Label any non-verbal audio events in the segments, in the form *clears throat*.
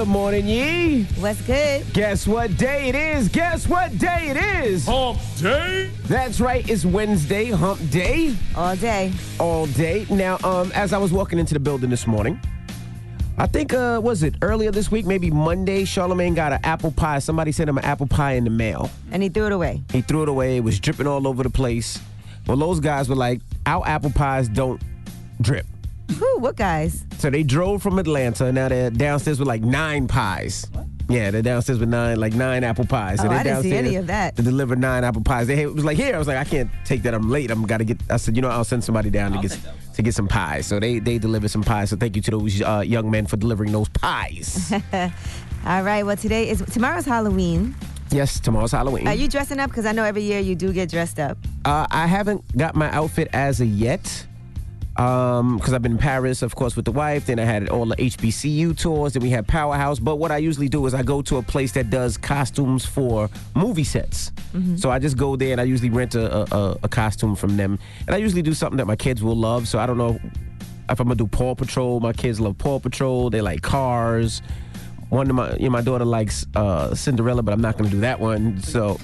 Good morning, Yee. What's good? Guess what day it is? Guess what day it is? Hump day. That's right, it's Wednesday, hump day, All day. all day. Now, um, as I was walking into the building this morning, I think, uh, was it earlier this week, maybe Monday, Charlemagne got an apple pie. Somebody sent him an apple pie in the mail. And he threw it away. He threw it away, it was dripping all over the place. Well, those guys were like, our apple pies don't drip. Whew, what guys? So they drove from Atlanta. Now they're downstairs with like nine pies. Yeah, they're downstairs with nine, like nine apple pies. Oh, they're I didn't see downstairs any of that. To deliver nine apple pies. They it was like here. I was like, I can't take that. I'm late. I'm gotta get. I said, you know, I'll send somebody down to get to get some pies. So they they delivered some pies. So thank you to those uh, young men for delivering those pies. *laughs* All right. Well, today is tomorrow's Halloween. yes, tomorrow's Halloween. Are you dressing up? Because I know every year you do get dressed up. Uh, I haven't got my outfit as of yet. Um, because I've been in Paris, of course, with the wife. Then I had all the HBCU tours. Then we had Powerhouse. But what I usually do is I go to a place that does costumes for movie sets. So I just go there and I usually rent a, a, a costume from them. And I usually do something that my kids will love. So I don't know if I'm gonna do Paw Patrol. My kids love Paw Patrol. They like Cars. One of my, you know, my daughter likes uh, Cinderella, but I'm not gonna do that one. So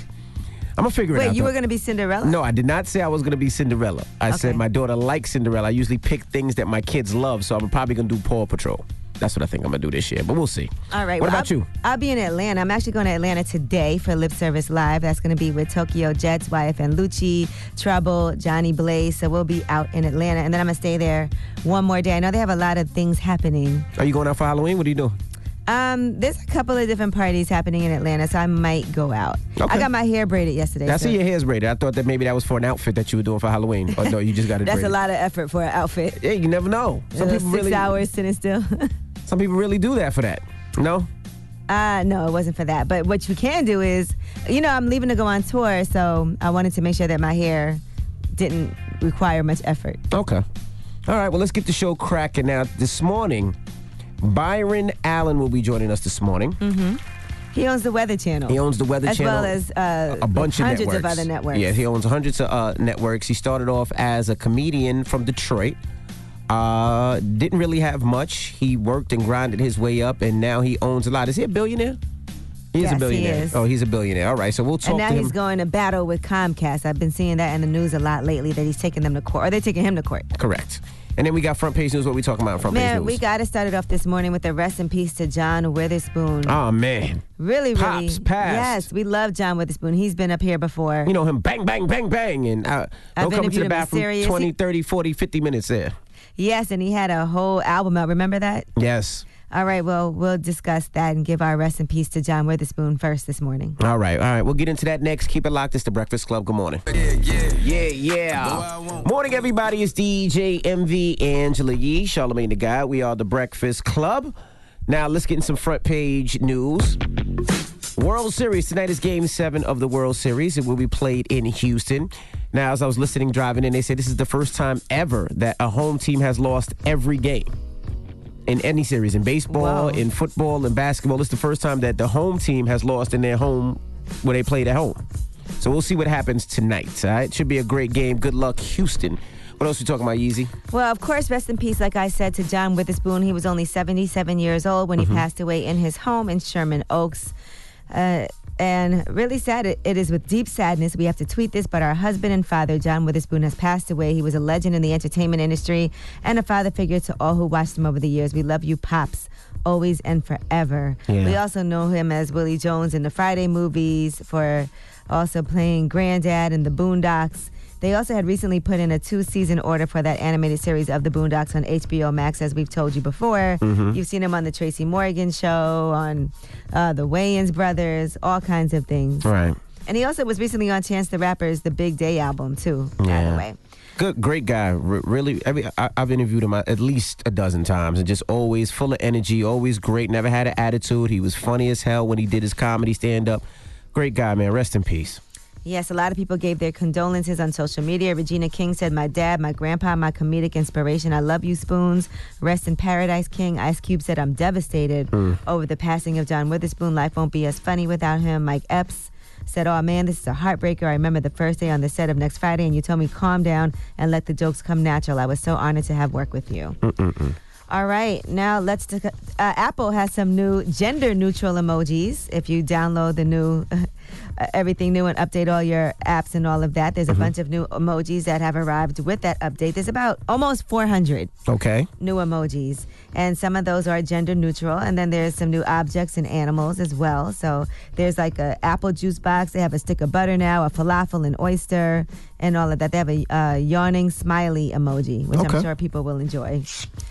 I'm gonna figure it Wait, out. Wait, you though. were to be Cinderella? No, I did not say I was to be Cinderella. I said my daughter likes Cinderella. I usually pick things that my kids love, so I'm probably to do Paw Patrol. That's what I think I'm to do this year, but we'll see. All right. What well, about I'll, you? I'll be in Atlanta. I'm actually going to Atlanta today for Lip Service Live. That's to be with Tokyo Jet's wife and Lucci, Trouble, Johnny Blaze. So we'll be out in Atlanta. And then I'm to stay there one more day. I know they have a lot of things happening. Are you going out for Halloween? What are you doing? Um, there's a couple of different parties happening in Atlanta, so I might go out. Okay. I got my hair braided yesterday. I so see your hair's braided. I thought that maybe that was for an outfit that you were doing for Halloween. Oh no, you just got it *laughs* That's braided. a lot of effort for an outfit. Yeah, you never know. Some people six really, hours sitting still. *laughs* some people really do that for that. No, Uh, no, it wasn't for that. But what you can do is, you know, I'm leaving to go on tour, so I wanted to make sure that my hair didn't require much effort. okay. All right. Well, let's get the show cracking now. This morning, Byron Allen will be joining us this morning. He owns the Weather Channel. He owns the Weather as Channel. well as uh, a bunch hundreds of networks. of other networks. Yeah, he owns hundreds of uh, networks. He started off as a comedian from Detroit. Uh, didn't really have much. He worked and grinded his way up, and now he owns a lot. Is he a billionaire? He is Yes, a he billionaire. is. Oh, he's a billionaire. All right, so we'll talk and now he's going to battle with Comcast. I've been seeing that in the news a lot lately that he's taking them to court, or they're taking him to court. Correct. And then we got front page news. What we talking about? in Front page news? Man, we got to start it off this morning with a rest in peace to John Witherspoon. Oh man, really, really. Pops passed. Yes, we love John Witherspoon. He's been up here before. you know him. Bang, bang, bang, bang, and uh, don't come interviewed the bathroom Sirius. 20, 30, 40, 50 minutes there. Yes, and he had a whole album out. Remember that? Yes. All right, well, we'll discuss that and give our rest in peace to John Witherspoon first this morning. All right, all right. We'll get into that next. Keep it locked. It's the Breakfast Club. Good morning. Yeah, yeah. Yeah, yeah. Morning, everybody. It's DJ Envy Angela Yee, Charlemagne the Guy. We are the Breakfast Club. Now, let's get in some front page news. World Series. Tonight is game seven of the World Series. It will be played in Houston. Now, as I was listening driving in, they said this is the first time ever that a home team has lost every game in any series in baseball, Wow. in football, in basketball. It's the first time that the home team has lost in their home where they played at home. So we'll see what happens tonight. All right, should be a great game. Good luck, Houston. What else are we talking about, Yeezy? Well, of course, rest in peace, like I said, to John Witherspoon. He was only 77 years old when he passed away in his home in Sherman Oaks. Uh, and really sad, it, is with deep sadness we have to tweet this, but our husband and father, John Witherspoon, has passed away. He was a legend in the entertainment industry and a father figure to all who watched him over the years. We love you, Pops. Always and forever. Yeah. We also know him as Willie Jones in the Friday movies for also playing Granddad in the Boondocks. They also had recently put in a two season order for that animated series of the Boondocks on HBO Max, as we've told you before. You've seen him on the Tracy Morgan show, on uh, the Wayans brothers, all kinds of things. Right. And he also was recently on Chance the Rapper's The Big Day album, too, yeah. by the way. Good, great guy. R- really, every I, I've interviewed him at least a dozen times, and just always full of energy, always great. Never had an attitude. He was funny as hell when he did his comedy stand up. Great guy, man. Rest in peace. Yes, a lot of people gave their condolences on social media. Regina King said, My dad, my grandpa, my comedic inspiration. I love you, Spoons. Rest in paradise, King. Ice Cube said, I'm devastated over the passing of John Witherspoon. Life won't be as funny without him. Mike Epps said, Oh man, this is a heartbreaker. I remember the first day on the set of Next Friday, and you told me calm down and let the jokes come natural. I was so honored to have worked with you. All right, now let's. Uh, Apple has some new gender neutral emojis. If you download the new *laughs* uh, everything new and update all your apps and all of that, there's a bunch of new emojis that have arrived with that update. There's about almost 400 Okay. new emojis, and some of those are gender neutral. And then there's some new objects and animals as well. So there's like a apple juice box. They have a stick of butter now, a falafel and oyster, and all of that. They have a uh, yawning smiley emoji, which Okay. I'm sure people will enjoy.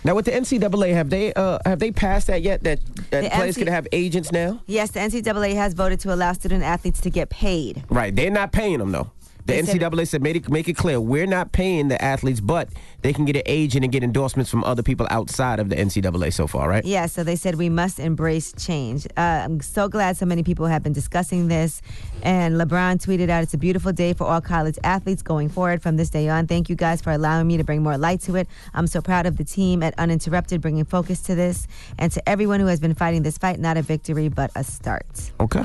Now with the NCAA, have they uh, have they passed that yet? That that The players NC can have agents now? Yes, the NCAA has voted to allow student athletes to get paid. Right. They're not paying them though. The NCAA said make it make it clear we're not paying the athletes, but they can get an agent and get endorsements from other people outside of the NCAA so far, right? Yeah, so they said we must embrace change. Uh, I'm so glad so many people have been discussing this. And LeBron tweeted out, It's a beautiful day for all college athletes going forward from this day on. Thank you guys for allowing me to bring more light to it. I'm so proud of the team at Uninterrupted bringing focus to this. And to everyone who has been fighting this fight, not a victory, but a start. Okay.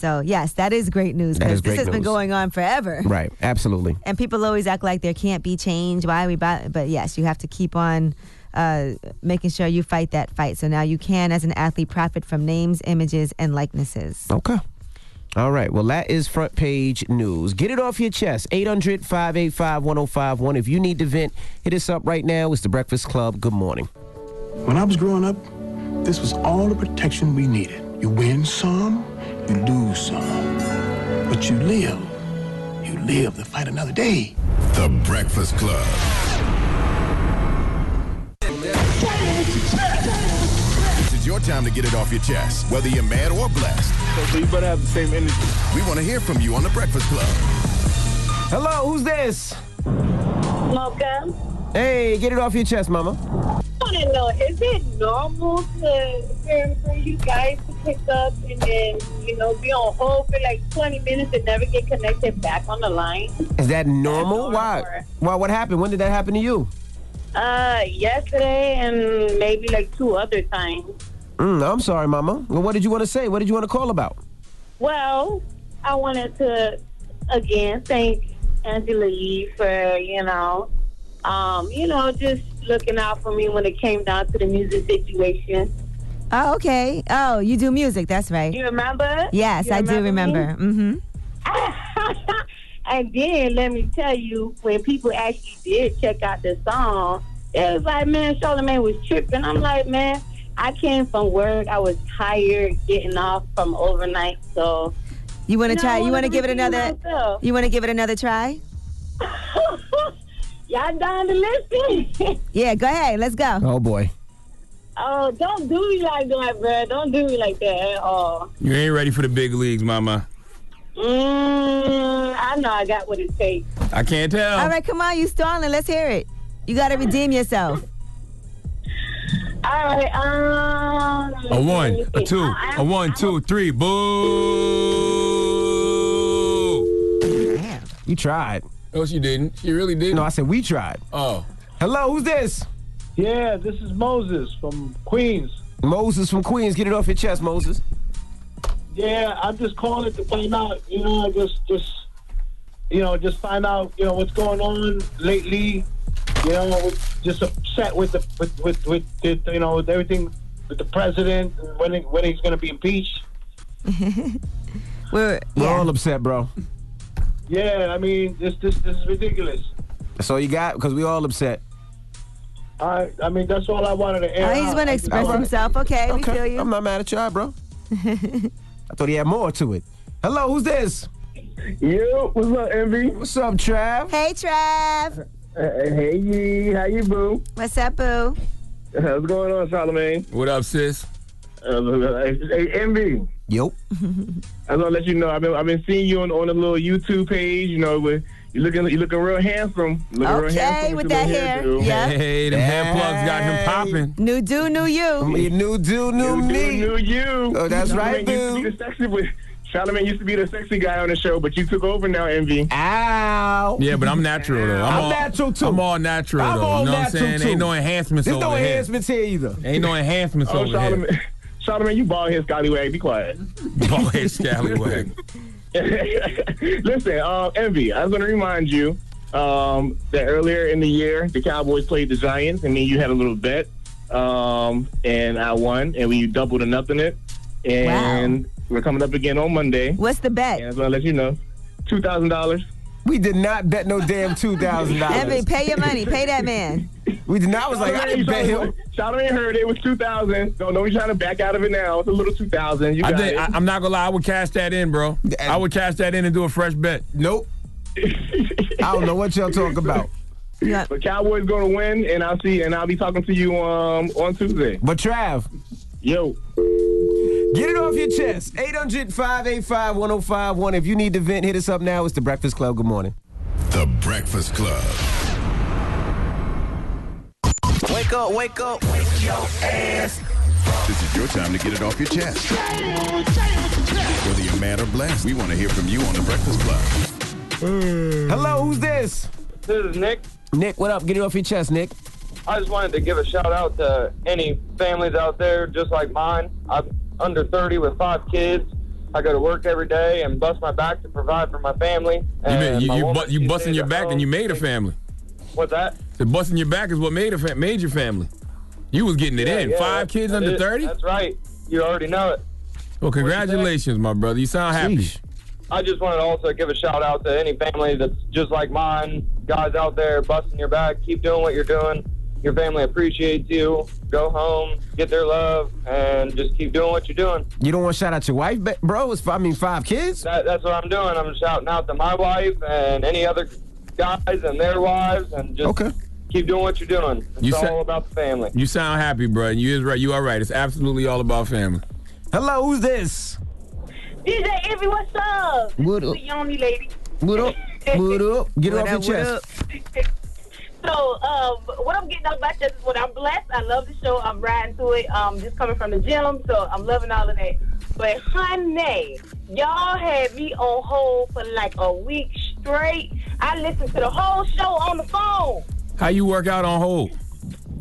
So, yes, that is great news because this great has been going on forever. Right. Absolutely. And people always act like there can't be change. Why are we? Buy? But yes, you have to keep on uh, making sure you fight that fight. So now you can, as an athlete, profit from names, images, and likenesses. Okay. All right. Well, that is front page news. Get it off your chest. 800 585 1051. If you need to vent, hit us up right now. It's the Breakfast Club. Good morning. When I was growing up, this was all the protection we needed. You win some, you lose some. But you live. You live to fight another day. The Breakfast Club. This is your time to get it off your chest, whether you're mad or blessed. So you better have the same energy. We want to hear from you on The Breakfast Club. Hello. Who's this? Mocha, Hey, get it off your chest, mama. I want to know, is it normal to for, for you guys to pick up and then, you know, be on hold for like 20 minutes and never get connected back on the line? Is that normal? normal. Why? Why? What happened? When did that happen to you? Uh, yesterday and maybe like two other times. Mm, I'm sorry, mama. Well, what did you want to say? What did you want to call about? Well, I wanted to, again, thank Angela Yee for, you know, um, you know, just looking out for me when it came down to the music situation. Oh, okay. Oh, you do music. That's right. You remember? Yes, You I do me? remember. Mm-hmm. *laughs* and then let me tell you, when people actually did check out the song, it was like, man, Charlemagne was tripping. I'm like, man, I came from work. I was tired getting off from overnight. So You want to try? You want wanna give it another? myself. You want to give it another try? *laughs* y'all down to listen? *laughs* Yeah, go ahead. Let's go. Oh boy. oh, don't do me like that, bro. Don't do me like that at all. You ain't ready for the big leagues, mama. Mm, I know I got what it takes. I can't tell. All right, come on, you stalling. Let's hear it. You got to redeem yourself. All right. Um, A one, a two, I- a one, I'm- two, three. Boo! Damn, you tried. No, she didn't. She really didn't. No, I said we tried. Oh. Hello, who's this? Yeah, this is Moses from Queens. Moses from Queens. Get it off your chest, Moses. Yeah, I'm just calling it to find out, you know, just just you know, just find out, you know, what's going on lately. You know, just upset with the with with, with the, you know with everything with the president and when when he's going to be impeached. *laughs* We're We're all upset, bro. Yeah, I mean, this this this is ridiculous. That's all you got? Because we all upset. I I mean, that's all I wanted to air. Oh, he's going to I- express I- himself. Okay, we feel you. I'm not mad at you, all right, bro. *laughs* I thought he had more to it. Hello, who's this? Yo, what's up, Envy? What's up, Trav? Hey, Trav. Hey, Yee, how you, boo? What's up, boo? What's going on, Charlemagne? What up, sis? Uh, hey, Envy. Yep. I want to let you know I've been I've been seeing you on on a little YouTube page. You know, with you looking you looking real handsome. Looking real Okay, handsome with your that little hair. hairdo. Yeah. Hey, them hair plugs got him popping. New do, new you. Me, new do, new New, me. new you. Oh, that's Charlemagne right, used to be the sexy, but Charlemagne used to be the sexy guy on the show, but you took over now, Envy. Ow. Yeah, but I'm natural though. I'm, I'm all, natural, too. I'm all natural I'm though. all you know what I'm natural, saying? too. Ain't no enhancements There's over no here. enhancements here either. Ain't no enhancements Oh, over here. Charlemagne, Charlemagne, you bald head scallywag. Be quiet. *laughs* Bald head scallywag. *laughs* Listen, um, Envy, I was going to remind you um, that earlier in the year, the Cowboys played the Giants, and me you had a little bet, um, and I won, and we doubled or nothing it. And we're coming up again on Monday. What's the bet? And I was going to let you know $2,000. We did not bet no damn $2,000. Envy, dollars. pay your money. Pay that man. We did not. I was like, I didn't bet him. Charlemagne heard it was 2000 Don't don't be trying to back out of it now. It's a little 2000 You I got think it. I, I'm not gonna lie. I would cash that in, bro. I would cash that in and do a fresh bet. Nope. *laughs* I don't know what y'all talk about. Yeah. The Cowboys going to win, and I'll see, and I'll be talking to you um, on Tuesday. But Trav, Yo. get it off your chest. 800-585-1051. If you need to vent, hit us up now. It's the Breakfast Club. Good morning. The Breakfast Club. Wake up, wake up. Wake your ass. This is your time to get it off your chest. Whether you're mad or blessed, we want to hear from you on The Breakfast Club. Hello, who's this? This is Nick. Nick, what up? Get it off your chest, Nick. I just wanted to give a shout out to any families out there just like mine. I'm under 30 with five kids. I go to work every day and bust my back to provide for my family. You, And made, you, my you, bu- you busting your back home. and you made a family. What's that? So busting your back is what made a fa- made your family. You was getting it Yeah, in. yeah, Five that- kids that under 30? That's right. You already know it. Well, congratulations, my brother. You sound happy. Sheesh. I just wanted to also give a shout out to any family that's just like mine. Guys out there busting your back, keep doing what you're doing. Your family appreciates you. Go home, get their love, and just keep doing what you're doing. You don't want to shout out your wife, bro? It's, I mean, five kids? That, that's what I'm doing. I'm shouting out to my wife and any other guys and their wives, and just Okay. Keep doing what you're doing. It's You all said- about the family. You sound happy, bro. You is right. You are right. It's absolutely all about family. Hello, who's this? DJ Envy, what's up? What This up? is the only lady. What up? What up? *laughs* Get it What off your up, chest. up? *laughs* So, um, what I'm getting off my chest is what I'm blessed. I love the show. I'm riding to it. Um, just coming from the gym, so I'm loving all of that. But honey, y'all had me on hold for like a week straight. I listened to the whole show on the phone. How you work out on hold?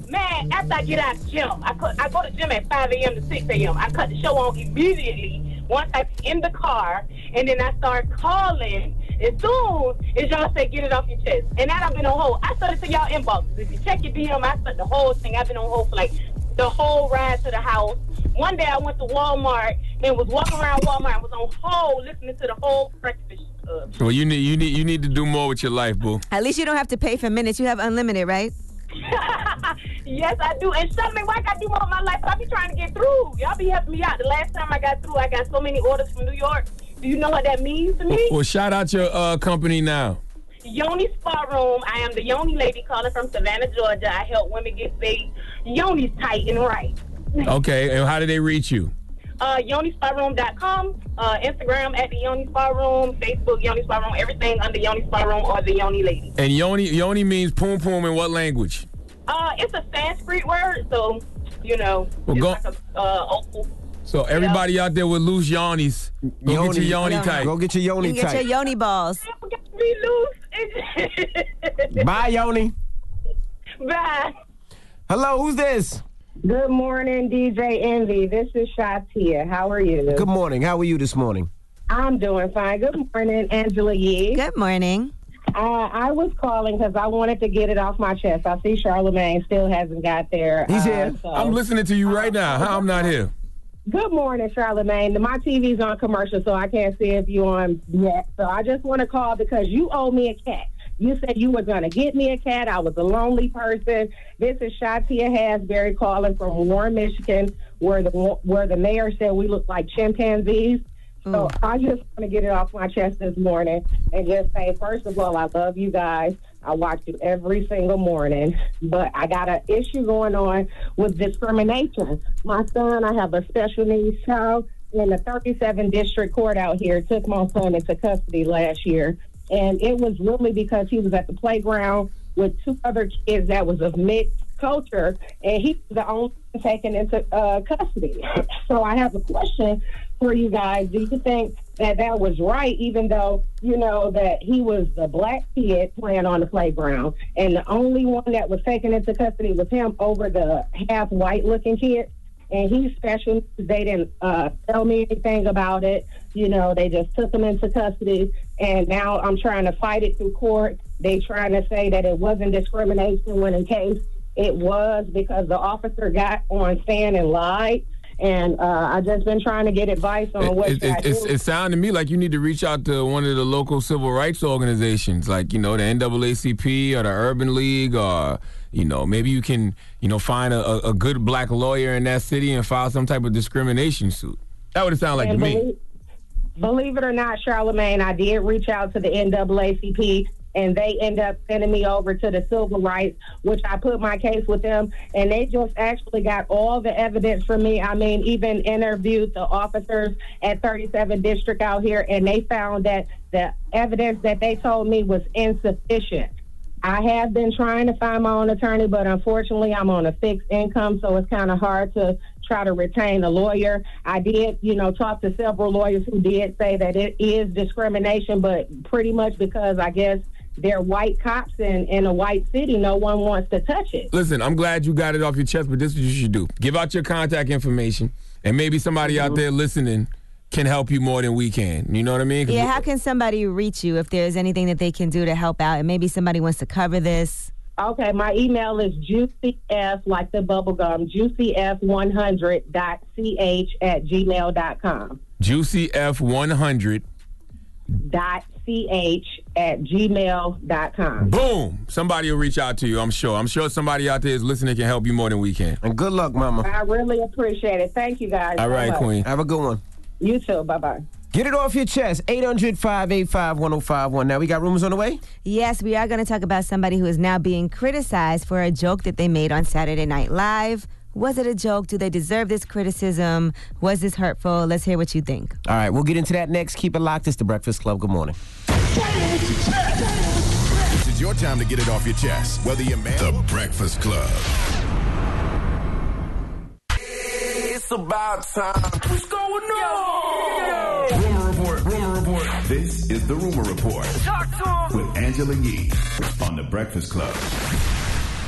Man, after I get out of gym, I, cut, I go to gym at 5 a.m. to 6 a.m. I cut the show on immediately once I'm in the car, and then I start calling as soon as y'all say get it off your chest. And that I've been on hold. I started to y'all inboxes. If you check your DM, I started the whole thing. I've been on hold for like the whole ride to the house. One day I went to Walmart and was walking around Walmart and was on hold listening to the whole breakfast. Well, you need you need you need to do more with your life, boo. At least you don't have to pay for minutes. You have unlimited, right? *laughs* yes, I do. And something like I do more of my life. I be trying to get through. Y'all be helping me out. The last time I got through, I got so many orders from New York. Do you know what that means to me? Well, shout out your uh, company now. Yoni Spa Room. I am the Yoni lady calling from Savannah, Georgia. I help women get their Yoni's tight and right. Okay, and how do they reach you? Uh, YoniSpaRoom.com, uh, Instagram at the Yoni Spa Room, Facebook Yoni Spa Room, everything under Yoni Spa Room or the Yoni Lady. And yoni yoni means poom poom in what language? Uh, it's a Sanskrit word, so you know, Well, it's go- like a uh, opal. So everybody out there with loose yonis, go Yoni. get your yoni Yoni. tight. Go get your You yoni can get your yoni balls. Be loose. *laughs* Bye, yoni. Bye. Hello, who's this? Good morning, DJ Envy. This is Shatia. How are you? Good morning. How are you this morning? I'm doing fine. Good morning, Angela Yee. Good morning. Uh, I was calling because I wanted to get it off my chest. I see Charlemagne still hasn't got there. He's uh, here. so- I'm listening to you right now. How I'm not here? Good morning, Charlemagne. My TV's on commercial, so I can't see if you're on yet. So I just want to call because you owe me a cat. You said you were going to get me a cat. I was a lonely person. This is Shatia Hasbury calling from Warren, Michigan, where the where the mayor said we look like chimpanzees. So hmm. I just want to get it off my chest this morning and just say, first of all, I love you guys. I watch you every single morning, but I got an issue going on with discrimination. My son, I have a special needs child. in the 37 district court out here took my son into custody last year. And it was really because he was at the playground with two other kids that was of mixed culture, and he was the only one taken into uh, custody. *laughs* so I have a question for you guys. Do you think that that was right, even though you know that he was the black kid playing on the playground, and the only one that was taken into custody was him over the half white looking kid? And he's special. They didn't uh, tell me anything about it. You know, they just took him into custody, and now I'm trying to fight it through court. They trying to say that it wasn't discrimination when in case it was because the officer got on stand and lied. And uh, I've just been trying to get advice on what It, it, it, do. it sounded to me like you need to reach out to one of the local civil rights organizations, like you know the NAACP or the Urban League, or you know maybe you can you know find a, a- good black lawyer in that city and file some type of discrimination suit. That would sound like And to me. believe, believe it or not, Charlemagne, I did reach out to the NAACP and they end up sending me over to the civil rights, which I put my case with them, and they just actually got all the evidence from me. I mean, even interviewed the officers at 37 District out here, and they found that the evidence that they told me was insufficient. I have been trying to find my own attorney, but unfortunately, I'm on a fixed income, so it's kind of hard to try to retain a lawyer. I did, you know, talk to several lawyers who did say that it is discrimination, but pretty much because I guess they're white cops in, in a white city, no one wants to touch it. Listen, I'm glad you got it off your chest, but this is what you should do. Give out your contact information, and maybe somebody out mm-hmm. there listening can help you more than we can. You know what I mean? Yeah, how can somebody reach you if there's anything that they can do to help out? And maybe somebody wants to cover this. Okay, my email is juicyf, like the bubblegum, juicyf100.ch at gmail.com. JuicyF100. Dot ch at gmail.com. Boom! Somebody will reach out to you. I'm sure. I'm sure somebody out there is listening can help you more than we can. And good luck, Mama. I really appreciate it. Thank you guys. All right, so. Queen. Have a good one. You too. Bye bye. Get it off your chest. 800 585 1051. Now, we got rumors on the way? Yes, we are going to talk about somebody who is now being criticized for a joke that they made on Saturday Night Live. Was it a joke? Do they deserve this criticism? Was this hurtful? Let's hear what you think. All right, we'll get into that next. Keep it locked. It's the Breakfast Club. Good morning. This is your time to get it off your chest, whether you're man. The Breakfast Club. It's about time. What's going on? Rumor report. Rumor report. This is the Rumor Report Talk to him. with Angela Yee on the Breakfast Club.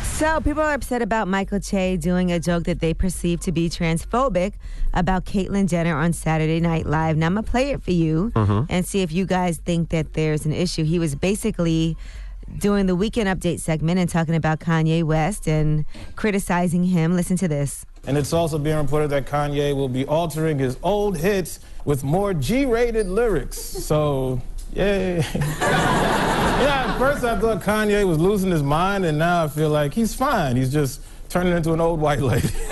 So, people are upset about Michael Che doing a joke that they perceive to be transphobic about Caitlyn Jenner on Saturday Night Live. Now, I'm going to play it for you mm-hmm. and see if you guys think that there's an issue. He was basically doing the weekend update segment and talking about Kanye West and criticizing him. Listen to this. And it's also being reported that Kanye will be altering his old hits with more G-rated lyrics. So, yay. *laughs* yeah, at first I thought Kanye was losing his mind, and now I feel like he's fine. He's just turning into an old white lady. *laughs*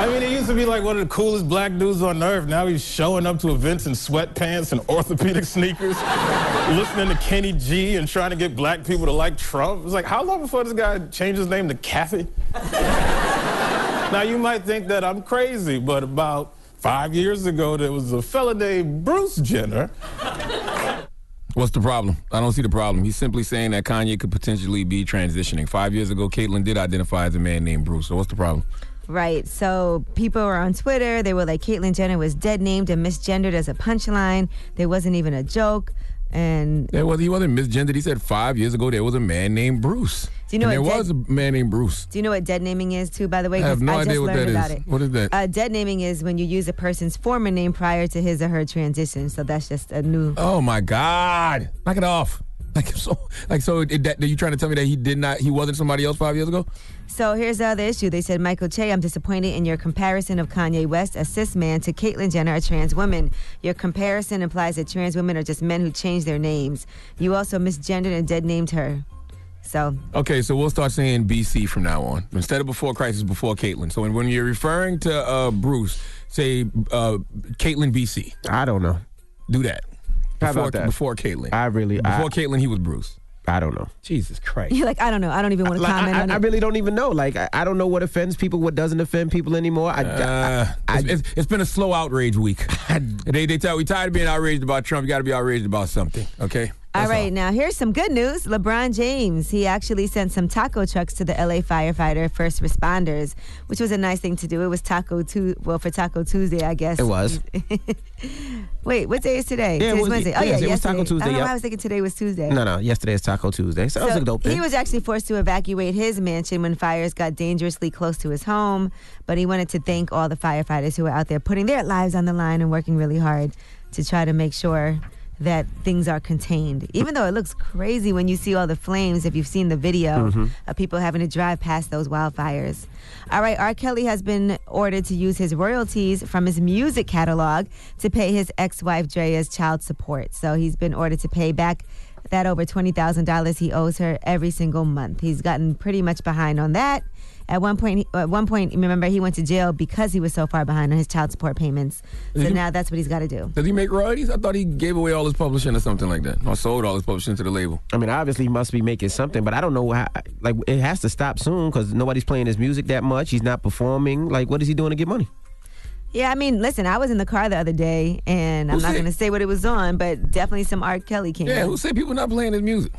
I mean, he used to be like one of the coolest black dudes on earth. Now he's showing up to events in sweatpants and orthopedic sneakers, *laughs* listening to Kenny G and trying to get black people to like Trump. It's like, how long before this guy changed his name to Kathy? Now, you might think that I'm crazy, but about five years ago, there was a fella named Bruce Jenner. What's the problem? I don't see the problem. He's simply saying that Kanye could potentially be transitioning. Five years ago, Caitlyn did identify as a man named Bruce. So what's the problem? Right. So people were on Twitter. They were like, Caitlyn Jenner was dead named and misgendered as a punchline. There wasn't even a joke. And There was he wasn't misgendered. He said five years ago there was a man named Bruce. Do you know and what there dead- was a man named Bruce. do you know what dead naming is, too, by the way? I have no just idea what that is. it. What is that? Uh, dead naming is when you use a person's former name prior to his or her transition. So that's just a new. Oh my God! Knock it off. *laughs* Like so, like so. It, that, are you trying to tell me that he did not? He wasn't somebody else five years ago? So here's the other issue. They said, Michael Che, I'm disappointed in your comparison of Kanye West, a cis man, to Caitlyn Jenner, a trans woman. Your comparison implies that trans women are just men who change their names. You also misgendered and dead named her. So Okay, so we'll start saying BC from now on. Instead of before crisis, before Caitlyn. So when, when you're referring to uh, Bruce, say uh, Caitlyn BC. I don't know. Do that. How Before, about that? Before Caitlyn. I really. before I, Caitlyn, he was Bruce. I don't know. Jesus Christ. You're like, I don't know. I don't even want to Like, comment I, on I, I really don't even know. Like, I, I don't know what offends people, what doesn't offend people anymore. I, Uh, it's, it's- it's been a slow outrage week. *laughs* they they tell we tired of being outraged about Trump. You got to be outraged about something. Okay. All right, now here's some good news. LeBron James, he actually sent some taco trucks to the LA firefighter first responders, which was a nice thing to do. It was Taco Tu well for Taco Tuesday, I guess. It was. *laughs* Wait, what day is today? Yeah, it Today's was- Wednesday. Oh yeah, it was Taco. Tuesday, I yep. I was thinking today was Tuesday. no, no. Yesterday is Taco Tuesday. So, that was a dope thing. He was actually forced to evacuate his mansion when fires got dangerously close to his home. But he wanted to thank all the firefighters who were out there putting their lives on the line and working really hard to try to make sure that things are contained. Even though it looks crazy when you see all the flames, if you've seen the video Mhm. of people having to drive past those wildfires. All right, R. Kelly has been ordered to use his royalties from his music catalog to pay his ex wife Drea's child support. So he's been ordered to pay back that over $20,000 he owes her every single month. He's gotten pretty much behind on that. At one point, at one point, remember he went to jail because he was so far behind on his child support payments. So he- now that's what he's got to do. Does he make royalties? I thought he gave away all his publishing or something like that, or sold all his publishing to the label. I mean, obviously, he must be making something, but I don't know how. Like, it has to stop soon because nobody's playing his music that much. He's not performing. Like, what is he doing to get money? Yeah, I mean, listen, I was in the car the other day, and I'm not going to say what it was on, but definitely some R. Kelly came Yeah, on. who said people not playing his music?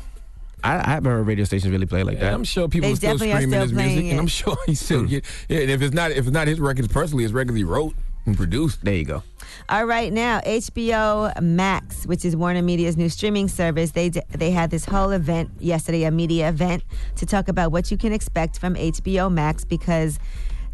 I, I haven't heard radio stations really play like that. I'm sure people They are still definitely are screaming still his music, playing and I'm sure he still get. Yeah, and if it's not, if it's not his records personally, his records he wrote and produced. There you go. All right, now HBO Max, which is Warner Media's new streaming service, they d- they had this whole event yesterday, a media event, to talk about what you can expect from HBO Max because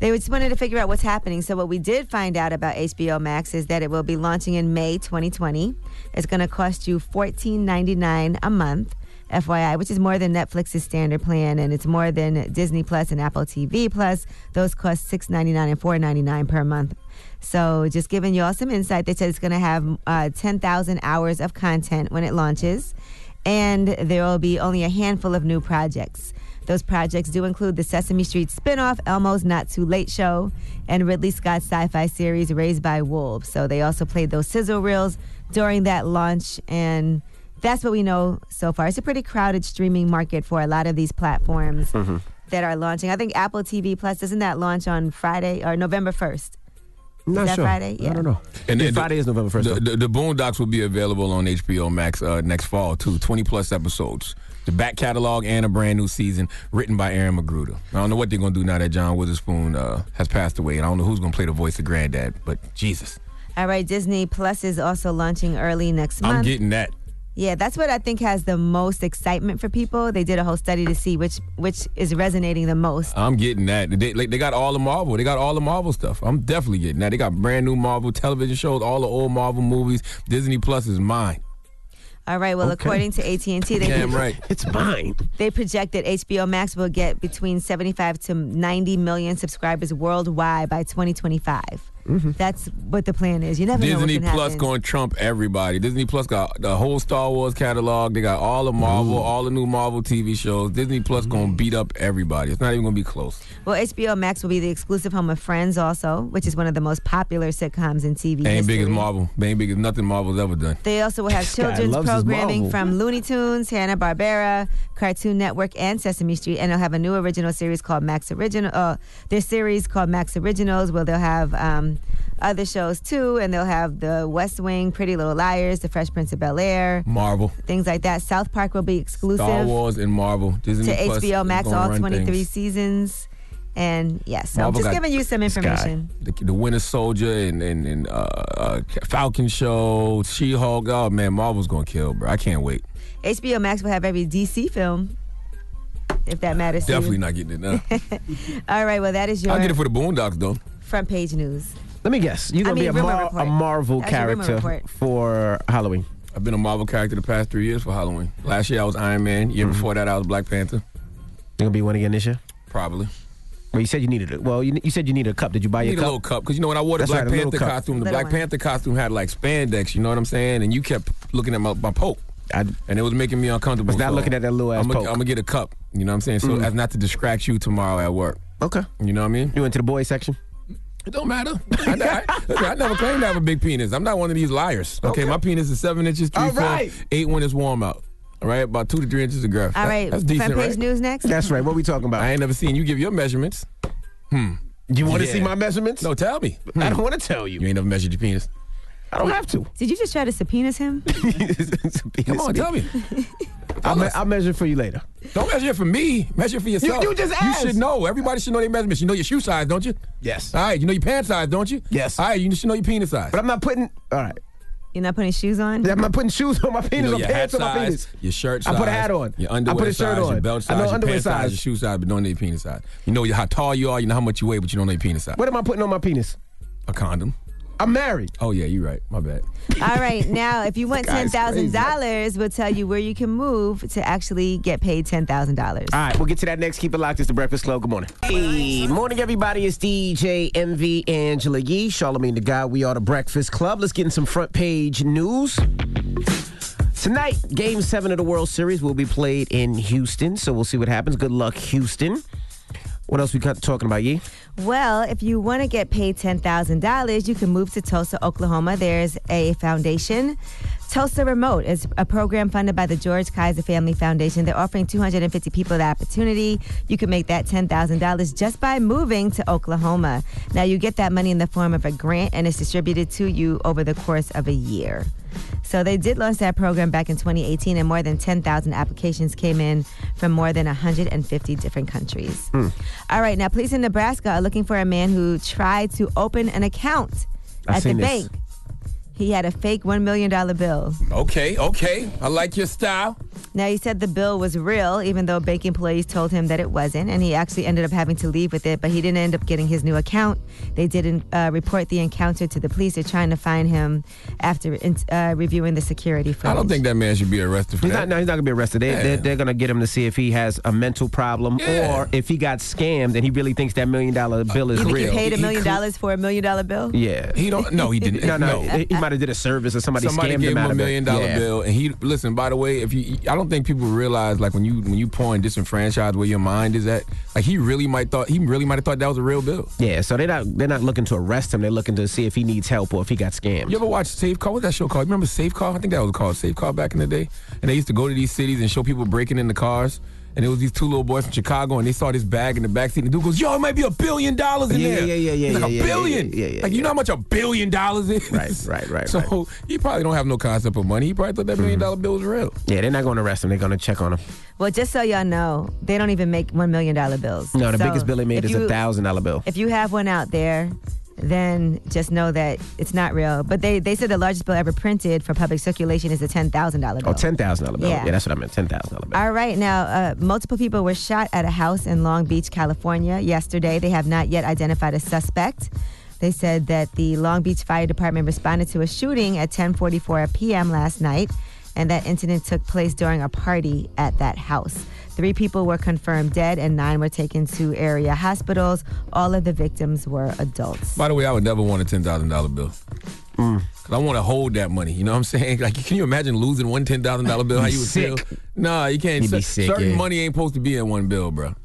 they just wanted to figure out what's happening. So what we did find out about HBO Max is that it will be launching in May 2020. It's going to cost you $14.99 a month. FYI, which is more than Netflix's standard plan, and it's more than Disney Plus and Apple TV Plus. Those cost six ninety nine and four ninety nine per month. So, just giving you all some insight, they said it's going to have uh, ten thousand hours of content when it launches, and there will be only a handful of new projects. Those projects do include the Sesame Street spinoff, Elmo's Not Too Late Show, and Ridley Scott's sci-fi series Raised by Wolves. So they also played those sizzle reels during that launch, and that's what we know so far. It's a pretty crowded streaming market for a lot of these platforms that are launching. I think Apple TV Plus doesn't that launch on Friday or November first? Not that sure. Friday? Yeah. I don't know. And Yeah, then Friday is November first. The, the, the Boondocks will be available on HBO Max uh, next fall too. Twenty plus episodes. The back catalog and a brand new season written by Aaron McGruder. I don't know what they're gonna do now that John Witherspoon uh, has passed away, and I don't know who's gonna play the voice of Granddad. But Jesus, All right, Disney Plus is also launching early next month. I'm getting that. Yeah, that's what I think has the most excitement for people. They did a whole study to see which which is resonating the most. I'm getting that. They, like, they got all the Marvel. They got all the Marvel stuff. I'm definitely getting that. They got brand new Marvel television shows, all the old Marvel movies. Disney Plus is mine. All right. Well, Okay. according to AT and T, they Damn right. *laughs* It's mine. They project that HBO Max will get between 75 to 90 million subscribers worldwide by 2025. That's what the plan is. You never know Disney what Plus happen. going to trump everybody. Disney Plus got the whole Star Wars catalog. They got all the Marvel, all the new Marvel TV shows. Disney Plus going to beat up everybody. It's not even going to be close. Well, HBO Max will be the exclusive home of Friends, also, which is one of the most popular sitcoms in TV They ain't history. big as Marvel. They ain't big as nothing Marvel's ever done. They also will have children's programming from Looney Tunes, Hanna Barbera, Cartoon Network, and Sesame Street, and they'll have a new original series called Max Original. Uh, their series called Max Originals, where they'll have um, other shows too, and they'll have The West Wing, Pretty Little Liars, The Fresh Prince of Bel Air, Marvel, things like that. South Park will be exclusive Star Wars, and Marvel. Disney to Plus HBO Max, all 23 things. seasons. And yes, so I'm just giving you some information. The, the Winter Soldier and and, and uh, uh, Falcon show, She Hulk. Oh man, Marvel's gonna kill, bro. I can't wait. HBO Max will have every DC film, if that matters to Definitely not getting it done. *laughs* All right, well, that is your I'll get it for the Boondocks though. front page news. Let me guess. You're gonna mean, be a, Mar- a Marvel That's character for Halloween. I've been a Marvel character the past three years for Halloween. Last year I was Iron Man. Year before that I was Black Panther. You gonna be one again this year? Probably. Well, you said you needed it. Well, you, you said you needed a cup. Did you buy I your need cup? a little cup because you know when I wore the That's Black right, Panther costume, the Little Black one. Panther costume had like spandex. You know what I'm saying? And you kept looking at my, my poke. and it was making me uncomfortable. Was not so looking at that little ass I'm poke. gonna get a cup. You know what I'm saying? So Mm. as not to distract you tomorrow at work. Okay. You know what I mean? You went to the boys section. It don't matter. I, I, listen, I never claimed to have a big penis. I'm not one of these liars. Okay, my penis is seven inches, three, All four, right. eight when it's warm out. All right, about two to three inches of girth. All That- right, that's decent, front page right? news next. That's right. What we talking about? I ain't never seen you give your measurements. Hmm. You want to Yeah. see my measurements? No, tell me. I don't want to tell you. You ain't never measured your penis. I don't have to. Did you just try to *laughs* subpoena him? Come on, tell me. I'll, me- I'll measure for you later. Don't measure it for me. Measure it for yourself. you just asked. You should know. Everybody should know their measurements. You know your shoe size, don't you? Yes. All right. You know your pant size, don't you? Yes. All right. You should know your penis size. But I'm not putting. All right. You're not putting shoes on? I'm not putting shoes on my You penis know or your pants hat on my size, penis. your shirt I put a hat on. Your I underwear put a shirt size, on. your belt size, I size, know your underwear pants size, size. your shoe size, but don't know your penis size. You know how tall you are, you know how much you weigh, but you don't know your penis size. What am I putting on my penis? A condom. I'm married. Oh yeah, you're right. My bad. All right, now if you *laughs* want ten guy's thousand crazy. dollars, we'll tell you where you can move to actually get paid ten thousand dollars. All right, we'll get to that next. Keep it locked. It's the Breakfast Club. Good morning. Hey, morning, everybody. It's DJ Envy Angela Yee, Charlemagne the Guy. We are the Breakfast Club. Let's get in some front page news. Tonight, Game 7 of the World Series will be played in Houston, so we'll see what happens. Good luck, Houston. What else we got talking about, Yee? Well, if you want to get paid $10,000, you can move to Tulsa, Oklahoma. There's a foundation. Tulsa Remote is a program funded by the George Kaiser Family Foundation. They're offering 250 people the opportunity. You can make that $10,000 just by moving to Oklahoma. Now, you get that money in the form of a grant, and it's distributed to you over the course of a year. So they did launch that program back in 2018, and more than 10,000 applications came in from more than 150 different countries. Hmm. All right, now police in Nebraska are looking for a man who tried to open an account I've at the this. Bank. He had a fake $1 million bill. Okay, okay. I like your style. Now, he said the bill was real, even though bank employees told him that it wasn't, and he actually ended up having to leave with it, but he didn't end up getting his new account. They didn't uh, report the encounter to the police. They're trying to find him after uh, reviewing the security footage. I don't think that man should be arrested for He's that. not, no, he's not gonna be arrested. They, Yeah. they're, they're gonna get him to see if he has a mental problem Yeah. or if he got scammed and he really thinks that million dollar bill is You think real. he paid a He million could- dollars for a million dollar bill? Yeah. He don't. No, he didn't. *laughs* No, no, no. He, he have did a service or somebody, Somebody scammed gave him him out a million dollar Yeah. bill, and he listen. By the way, if you, I don't think people realize like when you when you pour and disenfranchise where your mind is at. Like he really might thought he really might have thought that was a real bill. Yeah, so they're not they're not looking to arrest him. They're looking to see if he needs help or if he got scammed. You ever watch Safe Call? What's that show called? You remember Safe Call? I think that was called Safe Call back in the day. And they used to go to these cities and show people breaking in the cars. And it was these two little boys from Chicago, and they saw this bag in the backseat. And the dude goes, "Yo, it might be a billion dollars in Yeah, there." yeah, yeah, yeah, Like yeah, a yeah, billion. yeah, yeah, yeah, like you know how much a billion dollars is. Right, right, right, *laughs* So right. he probably don't have no concept of money. He probably thought that Mm-hmm. million dollar bill was real. Yeah, they're not going to arrest him. They're going to check on him. Well, just so y'all know, they don't even make $1 million bills. No, the So biggest bill they made if is a thousand dollar bill. If you have one out there, then just know that it's not real. But they, they said the largest bill ever printed for public circulation is a $10,000 bill. Oh, ten thousand dollar bill. Yeah. Yeah. that's what I meant. Ten thousand dollar bill. All right, now, uh, multiple people were shot at a house in Long Beach, California yesterday. They have not yet identified a suspect. They said that the Long Beach Fire Department responded to a shooting at 10:44 p.m. last night, and that incident took place during a party at that house. Three people were confirmed dead, and nine were taken to area hospitals. All of the victims were adults. By the way, I would never want a ten thousand dollar bill. Mm. Cause I want to hold that money. You know what I'm saying? *laughs* Like, can you imagine losing one ten thousand dollar bill? How you would sick. feel? Nah, you can't. You'd be Cer- sick, Certain yeah. money ain't supposed to be in one bill, bro.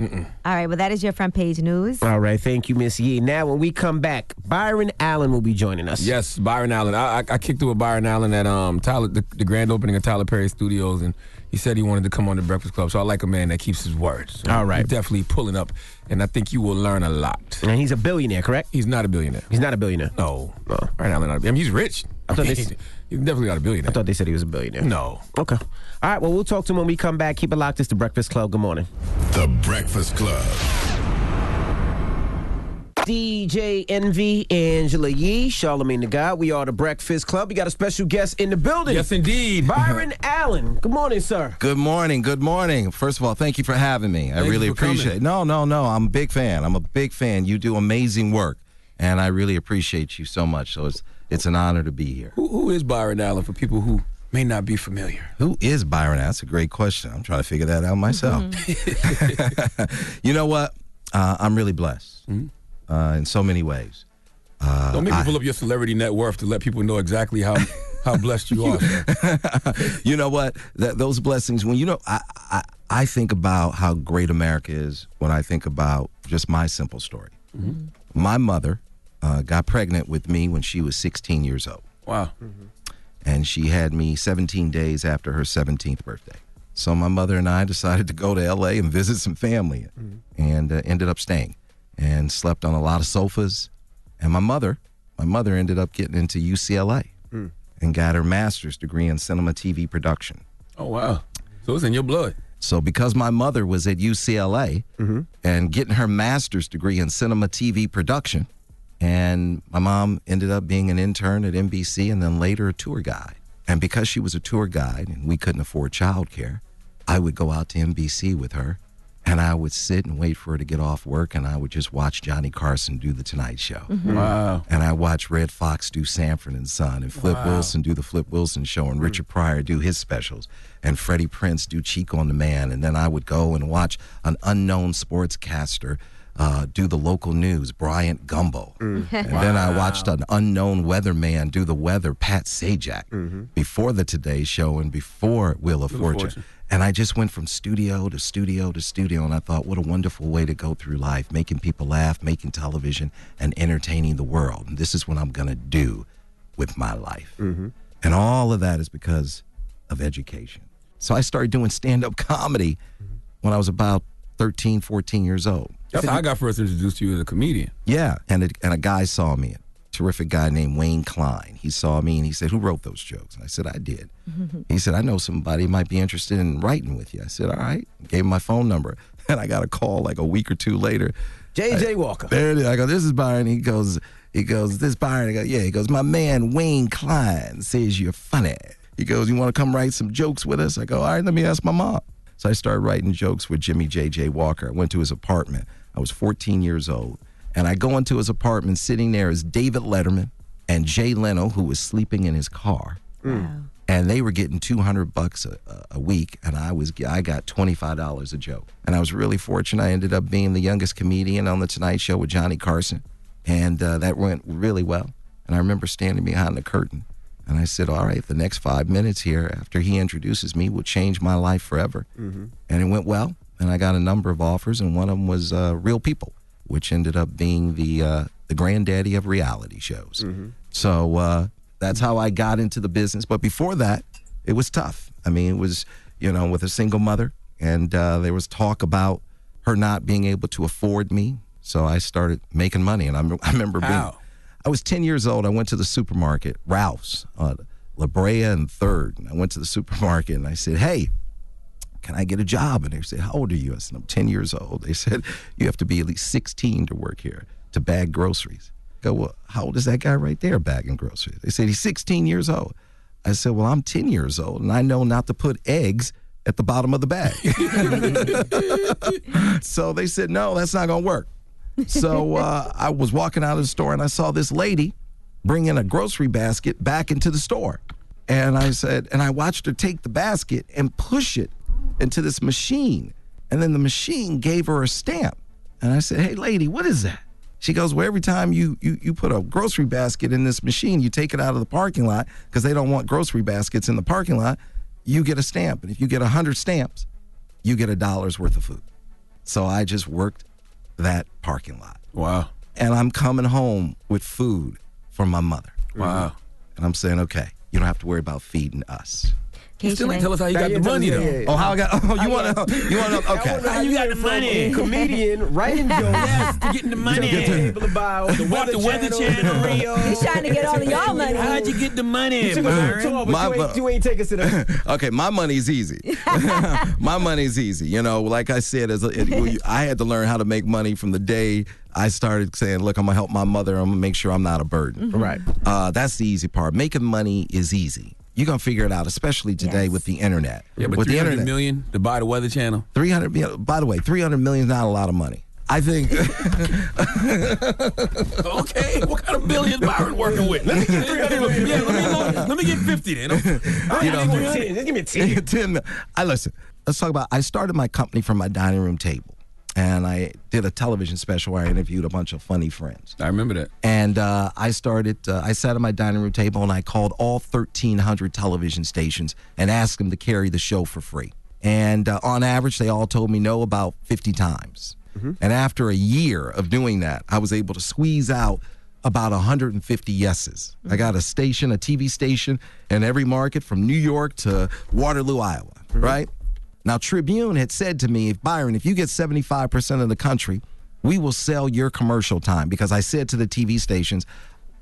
All right, well, that is your front page news. All right, thank you, Miss Yee. Now, when we come back, Byron Allen will be joining us. Yes, Byron Allen. I, I, I kicked it with Byron Allen at um Tyler, the, the grand opening of Tyler Perry Studios, and he said he wanted to come on the Breakfast Club. So I like a man that keeps his words. So All right. he's definitely pulling up, and I think you will learn a lot. And he's a billionaire, correct? He's not a billionaire. He's not a billionaire. No, no. Oh. Byron Allen. Not a, I mean, he's rich. I thought mean, they- he's, he's definitely not a billionaire. I thought they said he was a billionaire. no. Okay. All right, well, we'll talk to him when we come back. Keep it locked. It's the Breakfast Club. Good morning. The Breakfast Club. DJ Envy, Angela Yee, Charlemagne the God. We are the Breakfast Club. We got a special guest in the building. Yes, indeed. *laughs* Byron Allen. Good morning, sir. Good morning. Good morning. First of all, thank you for having me. I Thank you really appreciate coming. it. No, no, no. I'm a big fan. I'm a big fan. You do amazing work, and I really appreciate you so much. So it's it's an honor to be here. Who, who is Byron Allen for people who may not be familiar? Who is Byron? That's a great question. I'm trying to figure that out myself. *laughs* you know what? Uh, I'm really blessed uh, in so many ways. Uh, Don't make me pull up your celebrity net worth to let people know exactly how how blessed you are. *laughs* you know what? That, those blessings. When you know, I, I I think about how great America is when I think about just my simple story. My mother uh, got pregnant with me when she was 16 years old, Wow. and she had me 17 days after her 17th birthday. So my mother and I decided to go to LA and visit some family and uh, ended up staying and slept on a lot of sofas. And my mother, my mother ended up getting into UCLA Mm. and got her master's degree in cinema TV production. Oh wow! So it's in your blood. So because my mother was at UCLA and getting her master's degree in cinema TV production, and my mom ended up being an intern at NBC and then later a tour guide. And because she was a tour guide and we couldn't afford childcare, I would go out to NBC with her and I would sit and wait for her to get off work and I would just watch Johnny Carson do the Tonight Show. Mhm. Wow. And I watched Redd Foxx do Sanford and Son and Flip Wow. Wilson do the Flip Wilson show and Richard Pryor do his specials and Freddie Prinze do Chico on the Man. And then I would go and watch an unknown sportscaster uh, do the local news, Bryant Gumbel. And then I watched an unknown weatherman do the weather, Pat Sajak, before the Today Show and before Wheel of Wheel of Fortune. Fortune. And I just went from studio to studio to studio, and I thought, what a wonderful way to go through life, making people laugh, making television, and entertaining the world. And this is what I'm going to do with my life. Mm-hmm. And all of that is because of education. So I started doing stand up *laughs* comedy mm-hmm. when I was about 13, 14 years old. That's how I got first introduced to you as a comedian. Yeah, and a, and a guy saw me, terrific guy named Wayne Klein. He saw me and he said, "Who wrote those jokes?" And I said, "I did." *laughs* He said, "I know somebody might be interested in writing with you." I said, "All right." Gave him my phone number, *laughs* and I got a call like a week or two later. J.J. I- Walker. There it is. I go, "This is Byron." He goes, "He goes, this Byron." I go, "Yeah." He goes, "My man Wayne Klein says you're funny." He goes, "You want to come write some jokes with us?" I go, "All right, let me ask my mom." So I started writing jokes with Jimmie J.J. Walker. I went to his apartment. I was 14 years old. And I go into his apartment, sitting there is David Letterman and Jay Leno, who was sleeping in his car. And they were getting 200 bucks a, a week, and I was I got $25 a joke. And I was really fortunate. I ended up being the youngest comedian on the Tonight Show with Johnny Carson, and uh, that went really well. And I remember standing behind the curtain, and I said, "All right, the next five minutes here, after he introduces me, will change my life forever." Mm-hmm. and it went well. And I got a number of offers, and one of them was uh, Real People, which ended up being the uh, the granddaddy of reality shows. So uh, that's how I got into the business. But before that, it was tough. I mean, it was you know with a single mother, and uh, there was talk about her not being able to afford me. So I started making money, and I, rem- I remember being I was 10 years old. I went to the supermarket, Ralph's, uh, La Brea and Third. And I went to the supermarket and I said, Hey, can I get a job? And they said, How old are you? I said, I'm 10 years old. They said, You have to be at least 16 to work here to bag groceries. I go, Well, how old is that guy right there bagging groceries? They said, He's 16 years old. I said, Well, I'm 10 years old and I know not to put eggs at the bottom of the bag. *laughs* so they said, No, that's not going to work. So uh, I was walking out of the store and I saw this lady bringing a grocery basket back into the store. And I said, and I watched her take the basket and push it into this machine. And then the machine gave her a stamp. And I said, hey, lady, what is that? She goes, well, every time you, you, you put a grocery basket in this machine, you take it out of the parking lot because they don't want grocery baskets in the parking lot. You get a stamp. And if you get 100 stamps, you get a dollar's worth of food. So I just worked that parking lot. Wow. And I'm coming home with food for my mother. Wow. And I'm saying, okay, you don't have to worry about feeding us. You still ain't tell us how you got the money though. Oh, how I got? *laughs* Oh, you want to? You want to? Okay. How you got the money? Comedian, writing *laughs* jokes. Yes, to getting the money. To people to buy the Bought Weather the Weather Channel. Channel, Rio. *laughs* He's trying to get all of y'all money. How'd you get the money, You took us on tour, but My- you ain't, you ain't take us to the. okay, my money's easy. my money's easy. You know, like I said, as a, it, I had to learn how to make money from the day I started saying, "Look, I'm gonna help my mother. I'm gonna make sure I'm not a burden." Right. Uh, that's the easy part. Making money is easy. You're gonna figure it out, especially today with the internet. Yeah, but with the internet, million to buy the Weather Channel. Three hundred. By the way, 300 million is not a lot of money. I think. *laughs* okay, what kind of billions Byron working with? Let me get 300 million. Yeah, let me, let me get 50 then. I you know, Just give me a 10. 10 *laughs* I listen. Let's talk about. I started my company from my dining room table, and I did a television special where I interviewed a bunch of funny friends. I remember that. And uh, I started. Uh, I sat at my dining room table and I called all 1,300 television stations and asked them to carry the show for free. And uh, on average, they all told me no about 50 times. And after a year of doing that, I was able to squeeze out about 150 yeses. I got a station, a TV station in every market from New York to Waterloo, Iowa, right? Now, Tribune had said to me, Byron, if you get 75% of the country, we will sell your commercial time because I said to the TV stations,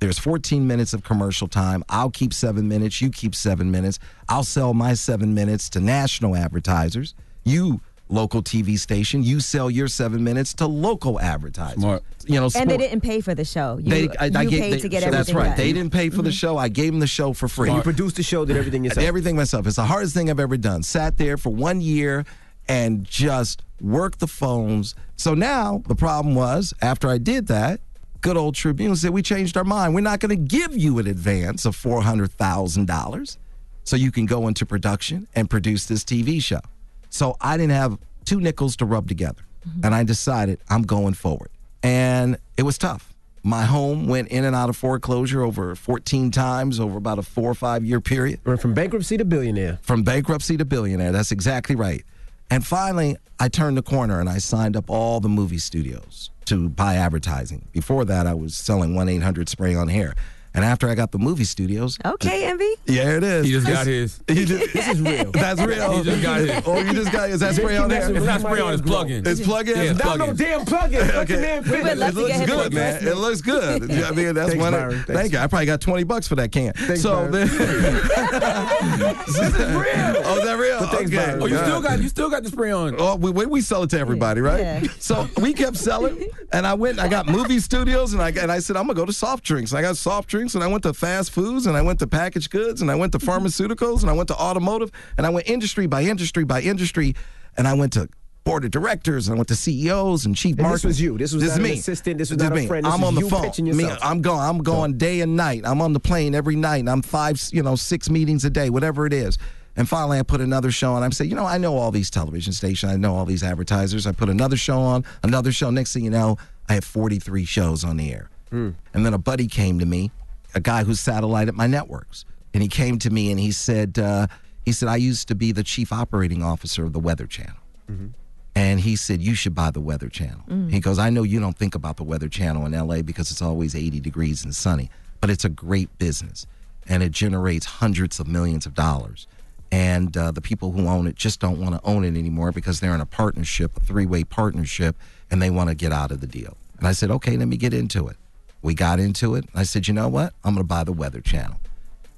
there's 14 minutes of commercial time. I'll keep seven minutes. You keep seven minutes. I'll sell my seven minutes to national advertisers. You, local TV station, you sell your seven minutes to local advertisers. Smart. You know, And they didn't pay for the show. You, they, I, I you gave- paid they- to get That's everything right. done. They didn't pay for the mm-hmm. show. I gave them the show for free. You produced the show, did everything yourself. everything myself. It's the hardest thing I've ever done. Sat there for one year and just worked the phones. So now the problem was after I did that, good old Tribune said we changed our mind. We're not going to give you an advance of four hundred thousand dollars, so you can go into production and produce this TV show. So I didn't have two nickels to rub together, mm-hmm. and I decided I'm going forward. And it was tough. My home went in and out of foreclosure over 14 times over about a four or five year period. Went from bankruptcy to billionaire. From bankruptcy to billionaire. That's exactly right. And finally, I turned the corner and I signed up all the movie studios to buy advertising. Before that, I was selling 1 800 spray on hair. And after I got the movie studios. Okay, Envy. Yeah, it is. He just got his. He just, This is real. *laughs* that's real. He just got his. Oh, you just got his. That's spray on hair. It's not spray on, it's plug-in. It's plug-in? Yeah, it's Not no damn plug-in. Let the man We would love it to looks get good, man. endorsement. It looks good. I mean, that's Thanks, one. Byron. Of, Thanks. thank you. I probably got twenty bucks for that can. Thanks, so, then, *laughs* *laughs* This is real. oh, is that real? But thanks, okay. Byron. Oh, you still got you still got the spray on. Oh, we, we we sell it to everybody, right? Yeah. So we kept selling, and I went. I got movie studios, and I and I said I'm gonna go to soft drinks. I got soft drinks, and I went to fast foods, and I went to packaged goods, and I went to mm-hmm. pharmaceuticals, and I went to automotive, and I went industry by industry by industry, and I went to board of directors, and I went to CEOs and chief And this was you. This was not an me. assistant. This was This not a me. friend. This I'm on the phone. Me. I'm going. I'm going day and night. I'm on the plane every night. and I'm five, you know, six meetings a day, whatever it is. And finally, I put another show on. I'm saying, you know, I know all these television stations. I know all these advertisers. I put another show on, another show. Next thing you know, I have 43 shows on the air. Hmm. And then a buddy came to me, a guy who's satellite at my networks, and he came to me and he said, uh, he said, I used to be the chief operating officer of the Weather Channel. And he said, You should buy the Weather Channel. He goes, I know you don't think about the Weather Channel in LA because it's always 80 degrees and sunny, but it's a great business and it generates hundreds of millions of dollars. And uh, the people who own it just don't want to own it anymore because they're in a partnership, a three way partnership, and they want to get out of the deal. And I said, Okay, let me get into it. We got into it. I said, You know what? I'm going to buy the Weather Channel.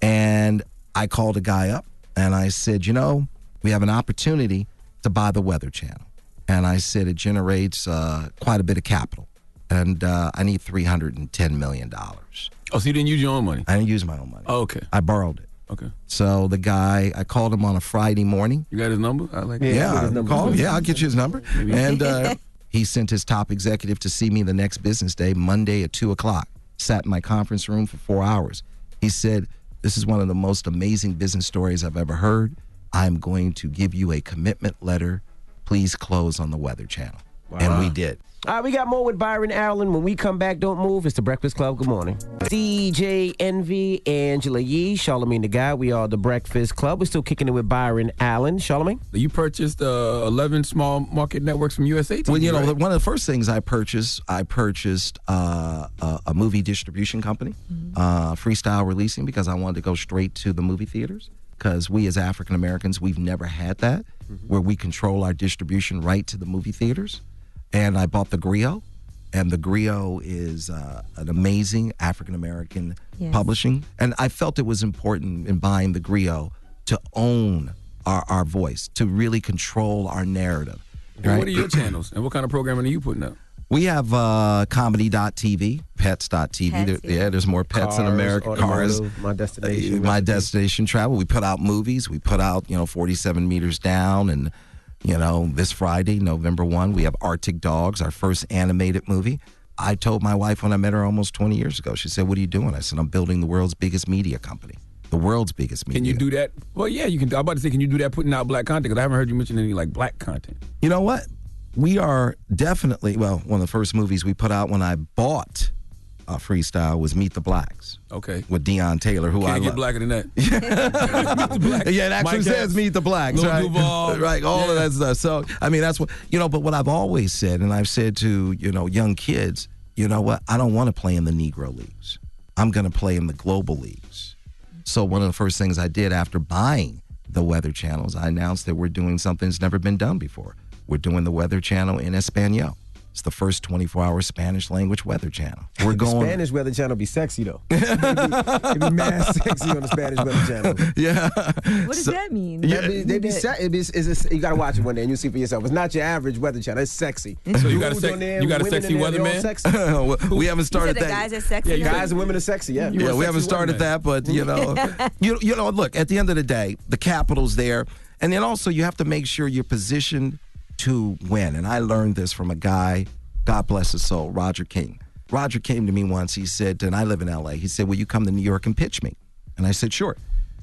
And I called a guy up and I said, You know, we have an opportunity to buy the Weather Channel. And I said, It generates uh, quite a bit of capital. And uh, I need $310 million. Oh, so you didn't use your own money? I didn't use my own money. Oh, okay. I borrowed it. Okay. So the guy, I called him on a Friday morning. You got his number? I like Yeah, I I called him. Yeah, I'll get you his number. And uh, *laughs* he sent his top executive to see me the next business day, Monday at two o'clock. Sat in my conference room for four hours. He said, "This is one of the most amazing business stories I've ever heard. I'm going to give you a commitment letter. Please close on the Weather Channel." And we did. All right, we got more with Byron Allen. When we come back, don't move. It's the Breakfast Club. Good morning. DJ Envy, Angela Yee, Charlemagne the Guy. We are the Breakfast Club. We're still kicking it with Byron Allen. Charlemagne? You purchased uh, 11 small market networks from USA TV, Well, you know, right? one of the first things I purchased, I purchased uh, a, a movie distribution company, uh, Freestyle Releasing, because I wanted to go straight to the movie theaters. Because we, as African Americans, we've never had that, where we control our distribution right to the movie theaters. And I bought the Grio, and the Grio is uh, an amazing African American Yes. publishing. And I felt it was important in buying the Grio to own our, our voice, to really control our narrative. And What are your channels? And what kind of programming are you putting up? We have uh, comedy.tv, pets.tv. Pets, there, yeah. there's more pets in Cars, America. Cars, My Destination. uh, my destination travel. We put out movies. We put out, you know, 47 meters down. And, you know, this Friday, November 1, we have Arctic Dogs, our first animated movie. I told my wife when I met her almost 20 years ago, she said, What are you doing? I said, I'm building the world's biggest media company. The world's biggest media. Can you do that? Well, yeah, you can. I'm about to say, can you do that putting out black content? Because I haven't heard you mention any like black content. You know what? We are definitely, well, one of the first movies we put out when I bought uh, Freestyle was Meet the Blacks. Okay. With Deon Taylor, who I Can't get love. blacker than that. *laughs* Yeah, it actually Mike says Epps, Meet the Blacks, Lil right? Duval. *laughs* right, all of that stuff. So, I mean, that's what, you know, but what I've always said, and I've said to, you know, young kids, you know what? I don't want to play in the Negro leagues. I'm going to play in the global leagues. So one of the first things I did after buying the Weather Channel is I announced that we're doing something that's never been done before. We're doing the Weather Channel in Espanol. It's the first 24-hour Spanish language weather channel. We're The going. Spanish Weather Channel be sexy though. It'd *laughs* be, it'd be mad sexy on the Spanish Weather Channel. *laughs* Yeah. What does So- that mean? They be, they be se- it be, it's, it's, you gotta watch it one day and you'll see for yourself. It's not your average weather channel. It's sexy. Mm-hmm. So you got a Dudes sex- on there, you got a sexy in there, weatherman? Sexy. Well, *laughs* we haven't started the that. guys are sexy. Yeah, now? guys and women are sexy. Yeah. yeah, we haven't started that, but you know, you you know, look. At the end of the day, the capital's there, and then also you have to make sure you're positioned to win. And I learned this from a guy, God bless his soul, Roger King. Roger came to me once. He said, and I live in L.A. He said, "Will you come to New York and pitch me?" And I said, "Sure."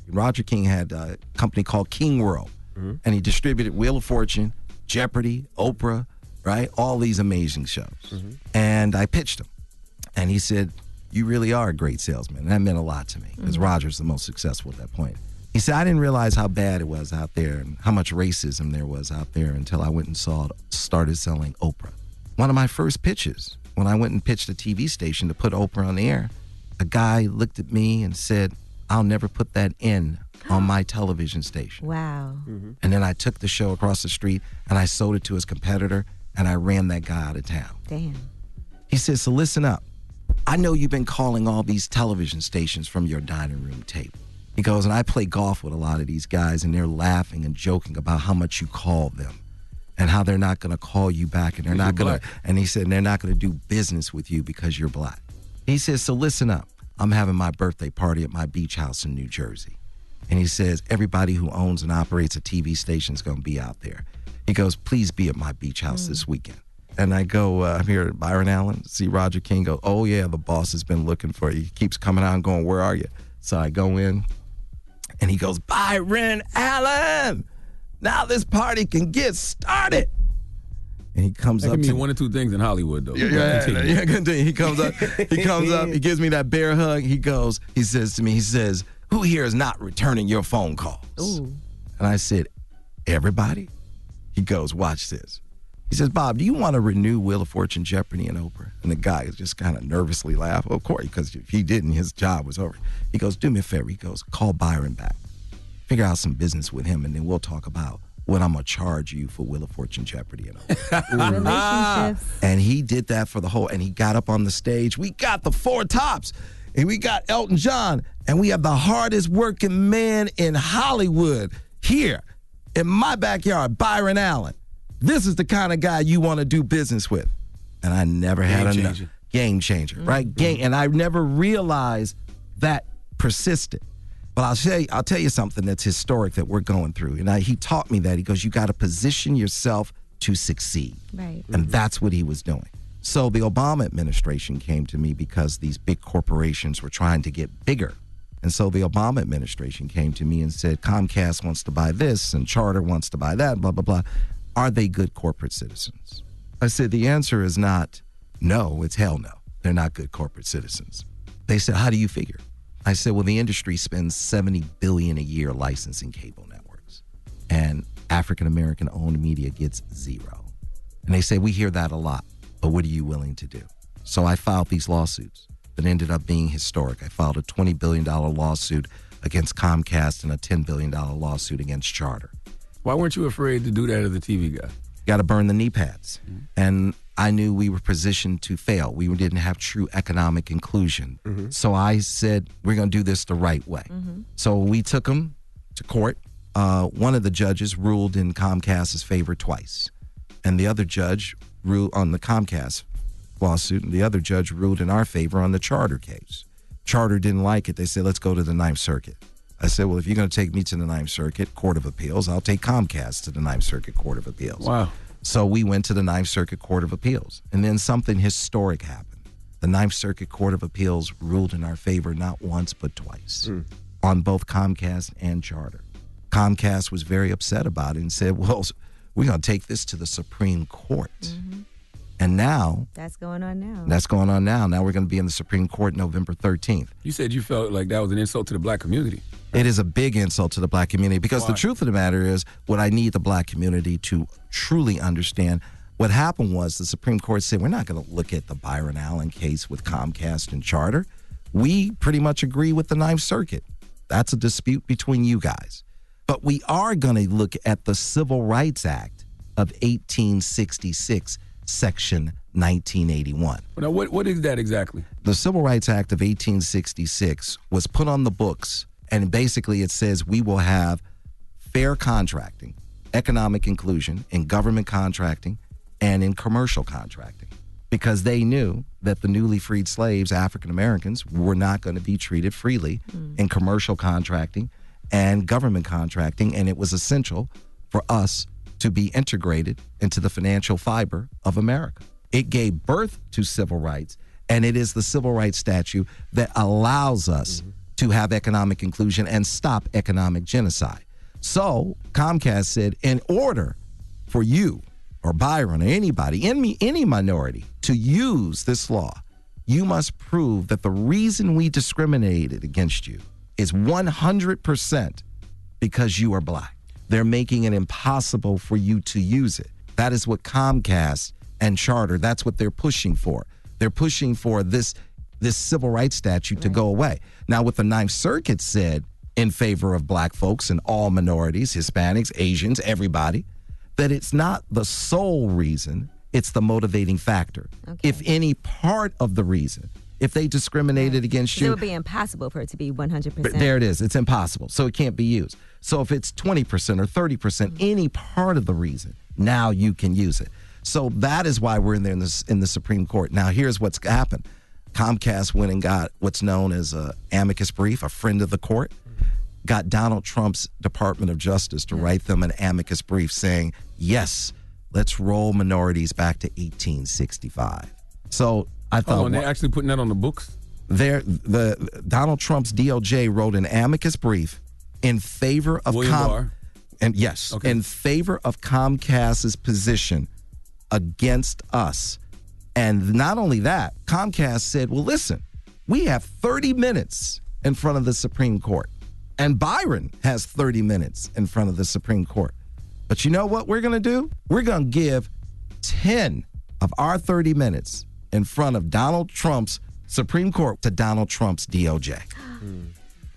Roger King had a company called King World, mm-hmm. and he distributed Wheel of Fortune, Jeopardy, Oprah, right? All these amazing shows. Mm-hmm. And I pitched him. And he said, You really are a great salesman. And that meant a lot to me because mm-hmm. Roger's the most successful at that point. He said, I didn't realize how bad it was out there and how much racism there was out there until I went and saw started selling Oprah. One of my first pitches, when I went and pitched a TV station to put Oprah on the air, a guy looked at me and said, I'll never put that in on my television station. Wow. Mm-hmm. And then I took the show across the street and I sold it to his competitor and I ran that guy out of town. Damn. He says, So listen up. I know you've been calling all these television stations from your dining room tape. He goes, and I play golf with a lot of these guys, and they're laughing and joking about how much you call them and how they're not going to call you back and they're not going to, and he said, they're not going to do business with you because you're black. He says, So listen up. I'm having my birthday party at my beach house in New Jersey. And he says, Everybody who owns and operates a TV station is going to be out there. He goes, Please be at my beach house this weekend. And I go, uh, I'm here at Byron Allen, see Roger King go, Oh, yeah, the boss has been looking for you. He keeps coming out and going, Where are you? So I go in, and he goes, Byron Allen, now this party can get started. And he comes That up can to mean me. one or two things in Hollywood, though. Yeah, yeah, Continue. yeah, continue. He comes up, he comes up, he gives me that bear hug. He goes, he says to me, he says, Who here is not returning your phone calls? Ooh. And I said, Everybody? He goes, Watch this. He says, Bob, do you want to renew Wheel of Fortune, Jeopardy, and Oprah? And the guy just kind of nervously laughed. Of course, because if he didn't, his job was over. He goes, Do me a favor. He goes, Call Byron back. Figure out some business with him, and then we'll talk about what I'm going to charge you for Wheel of Fortune, Jeopardy, and Oprah. *laughs* Relationships. *laughs* And he did that for the whole, and he got up on the stage. We got the four tops, and we got Elton John, and we have the hardest working man in Hollywood here in my backyard, Byron Allen. This is the kind of guy you want to do business with. And I never had Game enough. changer. Game changer, mm-hmm. right? Game, and I never realized that persisted. But I'll tell you, I'll tell you something that's historic that we're going through. And I, he taught me that. He goes, you got to position yourself to succeed. Right. And that's what he was doing. So the Obama administration came to me because these big corporations were trying to get bigger. And so the Obama administration came to me and said, Comcast wants to buy this and Charter wants to buy that, blah, blah, blah. Are they good corporate citizens? I said, the answer is not no, it's hell no. They're not good corporate citizens. They said, how do you figure? I said, well, the industry spends 70 billion a year licensing cable networks and African American owned media gets zero. And they say, We hear that a lot, but what are you willing to do? So I filed these lawsuits that ended up being historic. I filed a $20 billion lawsuit against Comcast and a $10 billion lawsuit against Charter. Why weren't you afraid to do that as a TV guy? Got to burn the knee pads. Mm-hmm. And I knew we were positioned to fail. We didn't have true economic inclusion. Mm-hmm. So I said, We're going to do this the right way. Mm-hmm. So we took them to court. Uh, one of the judges ruled in Comcast's favor twice, and the other judge ruled on the Comcast lawsuit, and the other judge ruled in our favor on the Charter case. Charter didn't like it. They said, let's go to the Ninth Circuit. I said, well, if you're going to take me to the Ninth Circuit Court of Appeals, I'll take Comcast to the Ninth Circuit Court of Appeals. Wow. So we went to the Ninth Circuit Court of Appeals, and then something historic happened. The Ninth Circuit Court of Appeals ruled in our favor not once but twice hmm. on both Comcast and Charter. Comcast was very upset about it and said, "Well, we're going to take this to the Supreme Court." Mm-hmm. And now That's going on now. that's going on now. Now we're going to be in the Supreme Court November 13th. You said you felt like that was an insult to the black community. It is a big insult to the black community because the truth of the matter is, what I need the black community to truly understand, What happened was the Supreme Court said, we're not going to look at the Byron Allen case with Comcast and Charter. We pretty much agree with the Ninth Circuit. That's a dispute between you guys. But we are going to look at the Civil Rights Act of 1866, Section 1981. Now, what, what is that exactly? The Civil Rights Act of 1866 was put on the books, and basically it says we will have fair contracting, economic inclusion in government contracting and in commercial contracting because they knew that the newly freed slaves, African Americans, were not going to be treated freely mm. in commercial contracting and government contracting, and it was essential for us to be integrated into the financial fiber of America. It gave birth to civil rights, and it is the civil rights statute that allows us mm-hmm. to have economic inclusion and stop economic genocide. So Comcast said, in order for you or Byron or anybody, any, any minority, to use this law, you must prove that the reason we discriminated against you is 100% because you are black. They're making it impossible for you to use it. That is what Comcast and Charter, that's what they're pushing for. They're pushing for this this civil rights statute to go away. Now, what the Ninth Circuit said in favor of black folks and all minorities, Hispanics, Asians, everybody, that it's not the sole reason, it's the motivating factor. If any part of the reason, if they discriminated against 'Cause It you, It would be impossible for it to be 100%. but there it is. It's impossible. So it can't be used. So if it's 20% or 30%, percent mm. any part of the reason, now you can use it. So that is why we're in there in, this, in the Supreme Court. Now, here's what's happened Comcast went and got what's known as a amicus brief, a friend of the court, got Donald Trump's Department of Justice to write them an amicus brief saying, yes, let's roll minorities back to 1865. So I oh, thought. Oh, and they're actually putting that on the books? there the Donald Trump's DOJ wrote an amicus brief in favor of William Barr? And yes, in favor of Comcast's position against us. And not only that, Comcast said, "Well, listen, we have 30 minutes in front of the Supreme Court, and Byron has 30 minutes in front of the Supreme Court. But you know what we're going to do? We're going to give 10 of our 30 minutes in front of Donald Trump's Supreme Court to Donald Trump's DOJ. Hmm.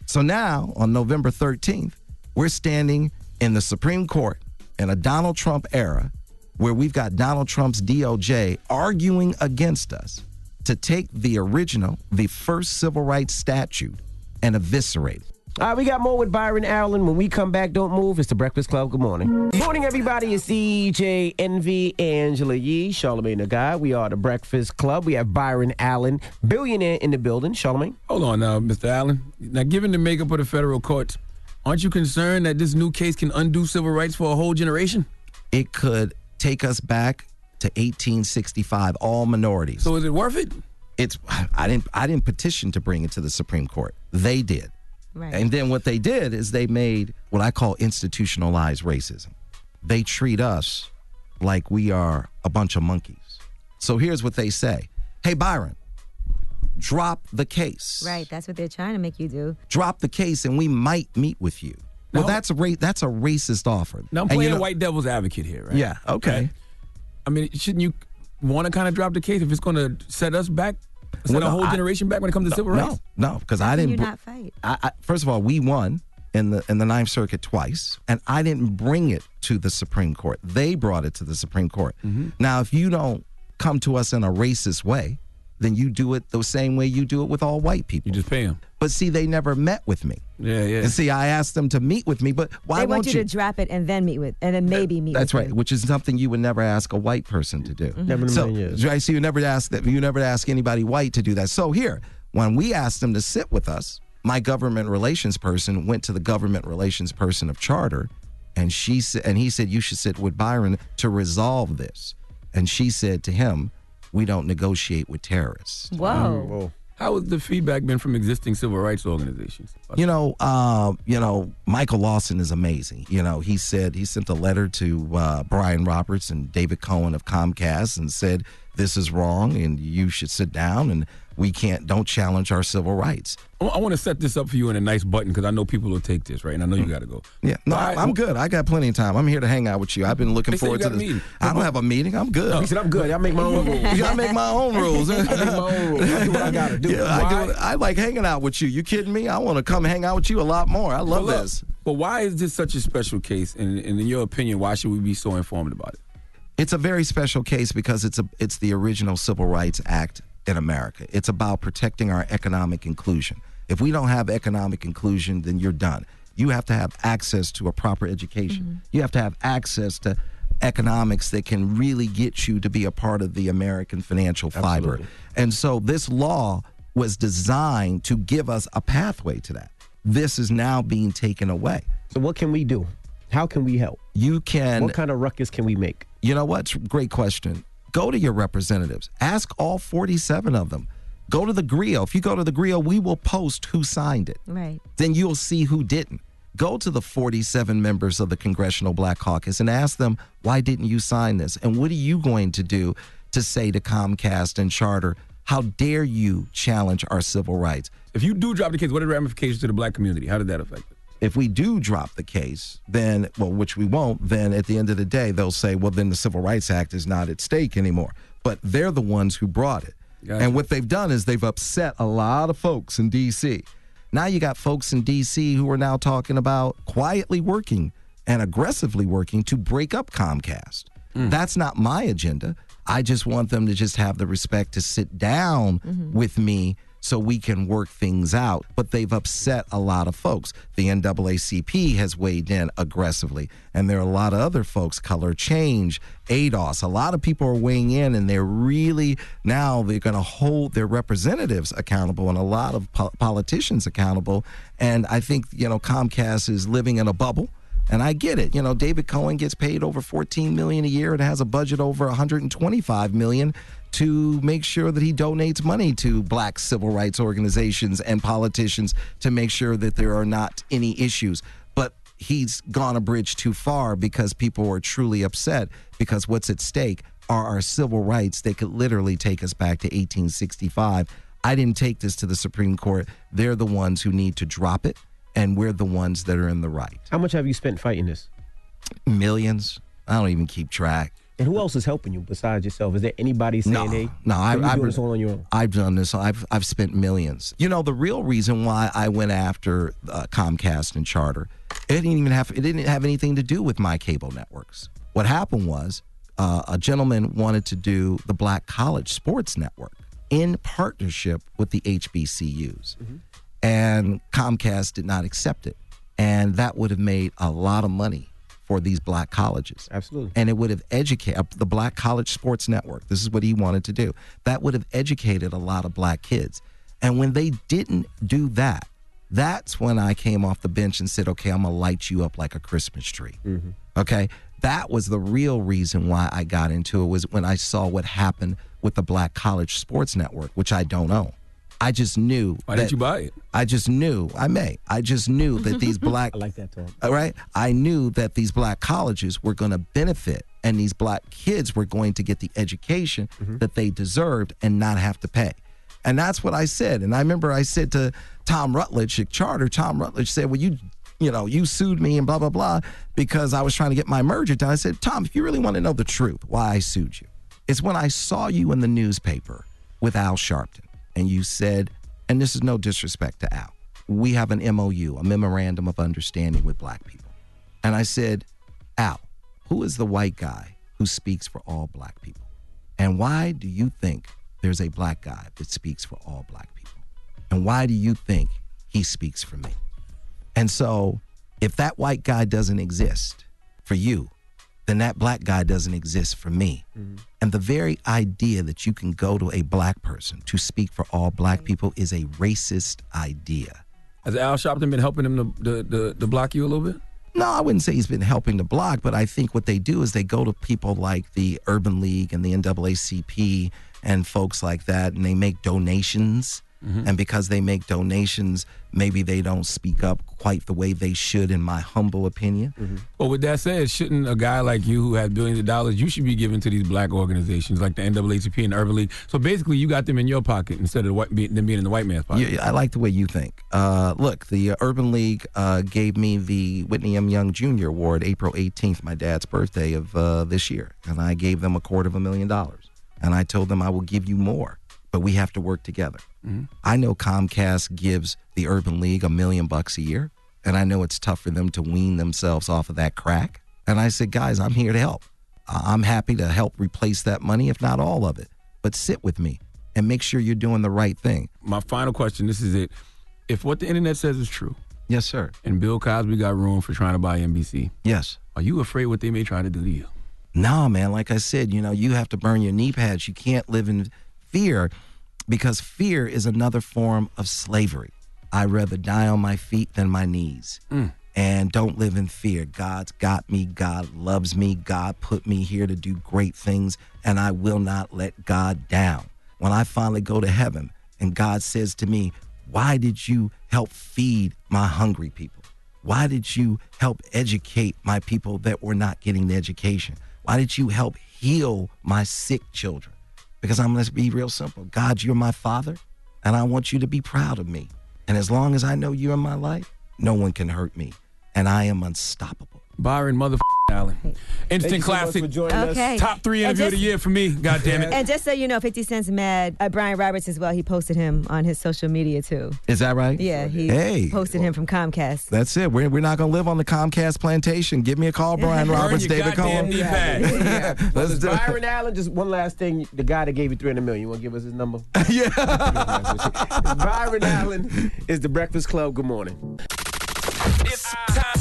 So now, on November 13th, we're standing in the Supreme Court in a Donald Trump era where we've got Donald Trump's DOJ arguing against us to take the original, the first civil rights statute, and eviscerate it. All right, we got more with Byron Allen. When we come back, don't move. It's the Breakfast Club. Good morning. Morning, everybody. It's DJ Envy, Angela Yee, Charlemagne the Guy. We are the Breakfast Club. We have Byron Allen, billionaire in the building. Charlemagne. Hold on now, Mr. Allen. Now, given the makeup of the federal courts, aren't you concerned that this new case can undo civil rights for a whole generation? It could take us back to 1865, all minorities. So is it worth it? It's I didn't I didn't petition to bring it to the Supreme Court. They did. Right. And then what they did is they made what I call institutionalized racism. They treat us like we are a bunch of monkeys. So here's what they say Hey, Byron, drop the case. Right, that's what they're trying to make you do. Drop the case and we might meet with you. Well, No. that's a ra- that's a racist offer. Now I'm And you playing know- white devil's advocate here, right? Yeah, okay. I mean, shouldn't you want to kind of drop the case if it's going to set us back, set Well, a whole I- generation back when it comes to civil rights? No, no, because I didn't. you br- not fight? I, I, first of all, we won in the in the Ninth Circuit twice, and I didn't bring it to the Supreme Court. They brought it to the Supreme Court. Mm-hmm. Now, if you don't come to us in a racist way, then you do it the same way you do it with all white people. You just pay them. But see, they never met with me. Yeah, yeah. And see, I asked them to meet with me, but why they won't want you, to drop it and then meet with, and then maybe meet That's with right, you. which is something you would never ask a white person to do. Mm-hmm. Never in a So, million years. right, so you never ask that. You never ask anybody white to do that. So here, when we asked them to sit with us, my government relations person went to the government relations person of Charter, and she and he said, you should sit with Byron to resolve this. And she said to him, we don't negotiate with terrorists. Whoa. How has the feedback been from existing civil rights organizations? You know, uh, you know, Michael Lawson is amazing. You know, he said he sent a letter to uh, Brian Roberts and David Cohen of Comcast and said this is wrong and you should sit down. And we can't don't challenge our civil rights. I want to set this up for you in a nice button because I know people will take this, right? And I know you mm. got to go. Yeah, no, I, am good. I got plenty of time. I'm here to hang out with you. I've been looking forward to this. I don't have a meeting. I'm good. He said, I'm good. I make my own *laughs* rules. I make my own rules. *laughs* I make my own rules. I do what I gotta do. Yeah, I do. I like hanging out with you. You kidding me? I want to come hang out with you a lot more. I love But this. But why is this such a special case? And, and in your opinion, why should we be so informed about it? It's a very special case because it's a it's the original Civil Rights Act in America. It's about protecting our economic inclusion. If we don't have economic inclusion, then you're done. You have to have access to a proper education. Mm-hmm. You have to have access to economics that can really get you to be a part of the American financial fiber. Absolutely. And so this law was designed to give us a pathway to that. This is now being taken away. So what can we do? How can we help? You can What kind of ruckus can we make? you know what? Great question. Go to your representatives. Ask all 47 of them. Go to the GRIO. If you go to the GRIO, we will post who signed it. Right. Then you'll see who didn't. Go to the 47 members of the Congressional Black Caucus and ask them, why didn't you sign this? And what are you going to do to say to Comcast and Charter, how dare you challenge our civil rights? If you do drop the case, what are the ramifications to the black community? How did that affect it? If we do drop the case, then, well, which we won't, then at the end of the day, they'll say, well, then the Civil Rights Act is not at stake anymore. But they're the ones who brought it. Gotcha. And what they've done is they've upset a lot of folks in D.C. Now you got folks in D.C. who are now talking about quietly working and aggressively working to break up Comcast. Mm. That's not my agenda. I just want them to just have the respect to sit down mm-hmm. with me so we can work things out. But they've upset a lot of folks. The NAACP has weighed in aggressively, and there are a lot of other folks, Color Change, ADOS. A lot of people are weighing in, and they're really now they're going to hold their representatives accountable and a lot of po- politicians accountable. And I think you know Comcast is living in a bubble. And I get it. You know, David Cohen gets paid over 14 million a year and has a budget over 125 million to make sure that he donates money to black civil rights organizations and politicians to make sure that there are not any issues. But he's gone a bridge too far because people are truly upset because what's at stake are our civil rights. They could literally take us back to 1865. I didn't take this to the Supreme Court. They're the ones who need to drop it, and we're the ones that are in the right. How much have you spent fighting this? Millions. I don't even keep track. And who else is helping you besides yourself? Is there anybody saying, No, hey, no, I, I've, doing this all on your own? I've done this. I've I've spent millions. You know, the real reason why I went after uh, Comcast and Charter, it didn't even have it didn't have anything to do with my cable networks. What happened was uh, a gentleman wanted to do the Black College Sports Network in partnership with the HBCUs, and Comcast did not accept it, and that would have made a lot of money for these black colleges Absolutely. and it would have educated uh, the Black College Sports Network. This is what he wanted to do. That would have educated a lot of black kids. And when they didn't do that, that's when I came off the bench and said, okay, I'm going to light you up like a Christmas tree. Mm-hmm. Okay. That was the real reason why I got into it was when I saw what happened with the Black College Sports Network, which I don't own. I just knew. Why didn't you buy it? I just knew. I may. I just knew that *laughs* these black I like that talk. all right. I knew that these black colleges were going to benefit and these black kids were going to get the education mm-hmm. that they deserved and not have to pay. And that's what I said. And I remember I said to Tom Rutledge at Charter, Tom Rutledge said, Well, you you know, you sued me and blah, blah, blah, because I was trying to get my merger done. I said, Tom, if you really want to know the truth, why I sued you, it's when I saw you in the newspaper with Al Sharpton and you said, and this is no disrespect to Al, we have an MOU, a memorandum of understanding with black people. And I said, Al, who is the white guy who speaks for all black people? And why do you think there's a black guy that speaks for all black people? And why do you think he speaks for me? And so, if that white guy doesn't exist for you, then that black guy doesn't exist for me. Mm-hmm. And the very idea that you can go to a black person to speak for all black people is a racist idea. Has Al Sharpton been helping him to, to, to, to block you a little bit? No, I wouldn't say he's been helping to block, but I think what they do is they go to people like the Urban League and the NAACP and folks like that, and they make donations And because they make donations, maybe they don't speak up quite the way they should, in my humble opinion. Well, with that said, shouldn't a guy like you who has billions of dollars, you should be giving to these black organizations like the NAACP and Urban League. So basically, you got them in your pocket instead of white, them being in the white man's pocket. Yeah, I like the way you think. Uh, look, the uh, Urban League uh, gave me the Whitney M. Young Jr. Award April 18th, my dad's birthday of uh, this year. And I gave them a quarter of a million dollars. And I told them I will give you more, but we have to work together. Mm-hmm. I know Comcast gives the Urban League a million bucks a year, and I know it's tough for them to wean themselves off of that crack. And I said, guys, I'm here to help. I'm happy to help replace that money, if not all of it. But sit with me and make sure you're doing the right thing. My final question this is it. If what the internet says is true, Yes, sir. and Bill Cosby got room for trying to buy NBC, Yes. are you afraid what they may try to do to you? No, man. Like I said, you know, you have to burn your knee pads. You can't live in fear because fear is another form of slavery. I'd rather die on my feet than my knees. Mm. And don't live in fear. God's got me. God loves me. God put me here to do great things, and I will not let God down. When I finally go to heaven and God says to me, Why did you help feed my hungry people? Why did you help educate my people that were not getting the education? Why did you help heal my sick children? Because I'm to be real simple. God, you're my father, and I want you to be proud of me. And as long as I know you're in my life, no one can hurt me. And I am unstoppable. Byron Mother Allen. Instant classic. So okay. Top three interview just, of the year for me. God damn it. *laughs* And just so you know, 50 Cent's mad at Brian Roberts as well. He posted him on his social media too. Is that right? Yeah. He hey. posted well, him from Comcast. That's it. We're, we're not going to live on the Comcast plantation. Give me a call, Brian *laughs* Roberts, David Cohen. *laughs* yeah. Let's do Byron it. Allen, just one last thing. The guy that gave you 300 million, you want to give us his number? yeah. Byron Allen is the Breakfast Club. Good morning. It's time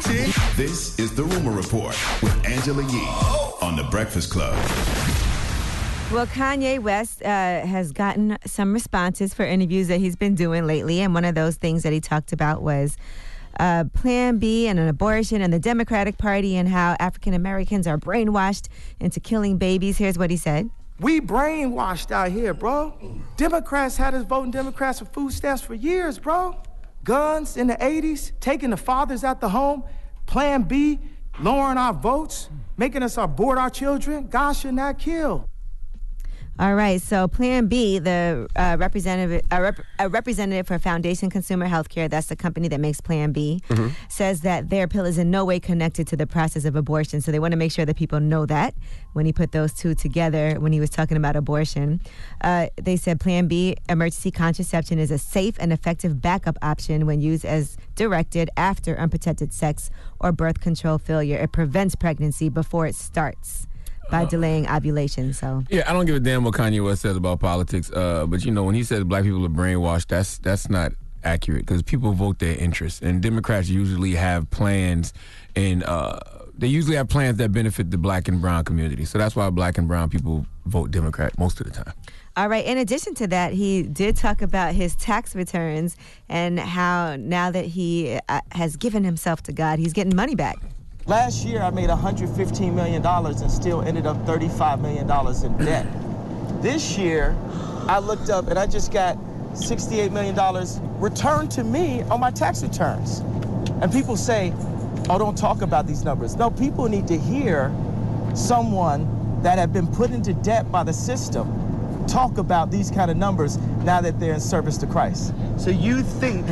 17. This is The Rumor Report with Angela Yee on The Breakfast Club. Well, Kanye West uh, has gotten some responses for interviews that he's been doing lately. And one of those things that he talked about was uh, Plan B and an abortion and the Democratic Party and how African Americans are brainwashed into killing babies. Here's what he said. We brainwashed out here, bro. Democrats had us voting Democrats for food stamps for years, bro. Guns in the 80s, taking the fathers out the home, Plan B, lowering our votes, making us abort our children. God should not kill. All right, so Plan B, the uh, representative, uh, rep- a representative for Foundation Consumer Healthcare, that's the company that makes Plan B, says that their pill is in no way connected to the process of abortion. So they want to make sure that people know that when he put those two together when he was talking about abortion. Uh, they said Plan B, emergency contraception, is a safe and effective backup option when used as directed after unprotected sex or birth control failure. It prevents pregnancy before it starts by delaying ovulation. So. Yeah, I don't give a damn what Kanye West says about politics. Uh, but you know, when he says black people are brainwashed, that's that's not accurate because people vote their interests, and Democrats usually have plans, and uh, they usually have plans that benefit the black and brown community. So that's why black and brown people vote Democrat most of the time. All right. In addition to that, he did talk about his tax returns and how now that he uh, has given himself to God, he's getting money back. Last year, I made $115 million and still ended up $35 million in *clears throat* debt. This year, I looked up and I just got $68 million returned to me on my tax returns. And people say, oh, don't talk about these numbers. No, people need to hear someone that have been put into debt by the system talk about these kind of numbers now that they're in service to Christ. So you think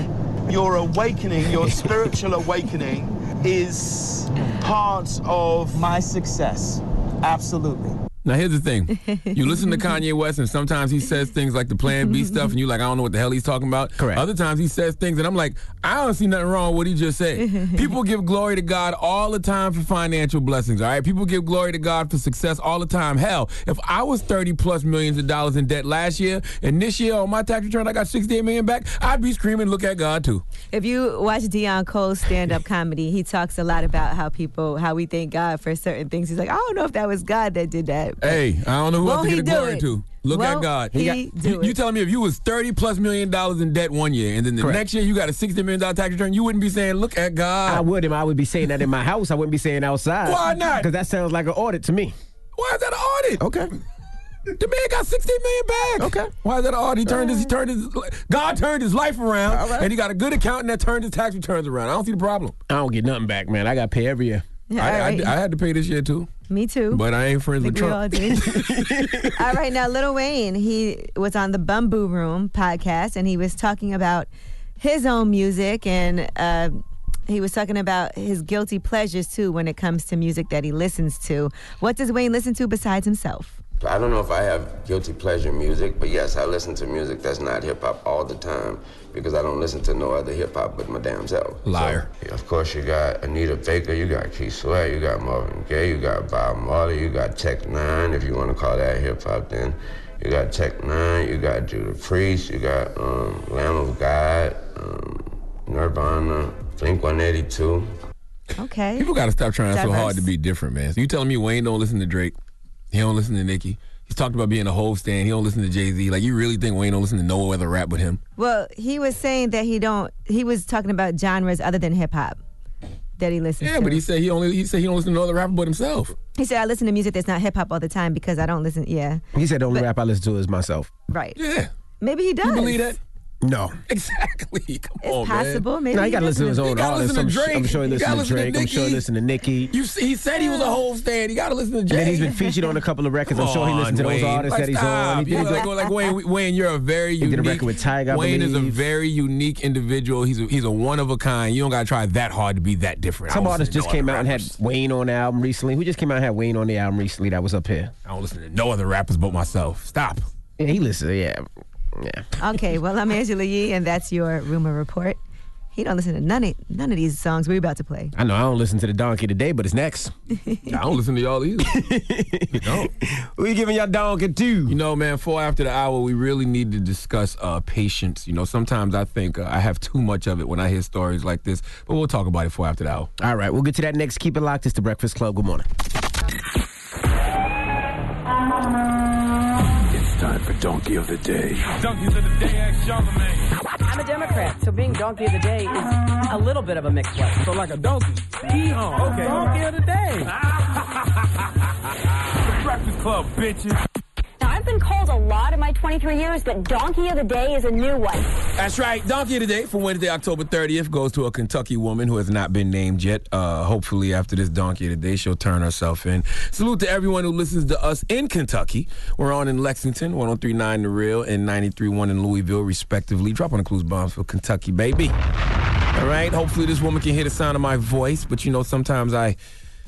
your awakening, your *laughs* spiritual awakening, is part of my success? Absolutely. Now here's the thing: you listen to Kanye West, and sometimes he says things like the Plan B stuff, and you're like, I don't know what the hell he's talking about. Correct. Other times he says things, and I'm like, I don't see nothing wrong with what he just said. People give glory to God all the time for financial blessings. All right, people give glory to God for success all the time. Hell, if I was 30 plus millions of dollars in debt last year, and this year on my tax return I got 68 million back, I'd be screaming, "Look at God too." If you watch Deon Cole's stand-up comedy, he talks a lot about how people, how we thank God for certain things. He's like, I don't know if that was God that did that. Hey, I don't know who else Won't to he get the do glory it? to. Look at Won't God. he got- do you, you telling me if you was 30 plus million dollars in debt one year, and then the Correct. next year you got a 60 million dollar tax return, you wouldn't be saying, "Look at God." I would, I would be saying that in my house. I wouldn't be saying outside. Why not? Because that sounds like an audit to me. Why is that an audit? Okay. The man got 16 million back. Okay. Why is that odd? He turned his, he turned his, God turned his life around, All right. and he got a good accountant that turned his tax returns around. I don't see the problem. I don't get nothing back, man. I got to pay every year. Yeah, I, all I- I had to pay this year too, Me too. but I ain't friends think with we all Trump. did. *laughs* all right, now Lil Wayne, he was on the Bamboo Room podcast, and he was talking about his own music, and uh, he was talking about his guilty pleasures too when it comes to music that he listens to. What does Wayne listen to besides himself? I don't know if I have guilty pleasure music, but yes, I listen to music that's not hip hop all the time because I don't listen to no other hip hop but my damn self. Liar. So, of course, you got Anita Baker, you got Keith Sweat, you got Marvin Gaye, you got Bob Marley, you got Tech N9ne, if you want to call that hip hop, then you got Tech N9ne, you got Judas Priest, you got um, Lamb of God, um, Nirvana, Blink 182. Okay. People got to stop trying so hard to be different, man. So you telling me Wayne don't listen to Drake? He don't listen to Nicki. He's talked about being a whole stand. He don't listen to Jay Z. Like you really think Wayne don't listen to no other rap with him? Well, he was saying that he don't. He was talking about genres other than hip hop that he listens Yeah, to. but he said he only he said he don't listen to no other rapper but himself. He said I listen to music that's not hip hop all the time because I don't listen. Yeah, He said the only rap I listen to is myself. right. Yeah. Maybe he does. You believe that? No. *laughs* Exactly. Come It's on, possible. man. Maybe No, he he got to listen to his doesn't. own He artists. I'm, to I'm Drake. sure he He listens gotta to listen to Drake. I'm sure he Nicki. listens to Nicki. You see, he said he was a whole stand. He got to listen to Jay. And he's been featured on a couple of records. I'm sure he listened to those Wayne. artists like, that he's stop. on. He You did know, like, the- like Wayne, Wayne, you're a very He did unique. a record with Tyga, I Wayne is a very unique individual. He's a, he's a one of a kind. You don't got to try that hard to be that different. Some artists just no came other out and had. Wayne on the album recently. Who just came out and had Wayne on the album recently that was up here? I don't listen to no other rappers but myself. Stop. Yeah, he listens. Yeah. Yeah. Okay, well I'm Angela Yee, and that's your rumor report. He don't listen to none of none of these songs we're about to play. I know I don't listen to the donkey today, but it's next. *laughs* I don't listen to y'all either. *laughs* you don't. We giving y'all donkey too. You know, man, four after the hour, we really need to discuss uh, patience. You know, sometimes I think uh, I have too much of it when I hear stories like this, but we'll talk about it four after the hour. All right, we'll get to that next. Keep it locked. It's the Breakfast Club. Good morning. It's time for Donkey of the Day. Donkeys of the day, ask Charlemagne. I'm a Democrat, so being donkey of the day is a little bit of a mixed blessing. So like a donkey. Hee-haw. Okay. Donkey of the day. *laughs* the Breakfast Club, bitches. I've been called a lot in my 23 years, but Donkey of the Day is a new one. That's right. Donkey of the Day for Wednesday, October 30th goes to a Kentucky woman who has not been named yet. Uh, hopefully, after this Donkey of the Day, she'll turn herself in. Salute to everyone who listens to us in Kentucky. We're on in Lexington, 1039 The Real, and 931 in Louisville, respectively. Drop on the clues bombs for Kentucky, baby. All right. Hopefully, this woman can hear the sound of my voice. But you know, sometimes I,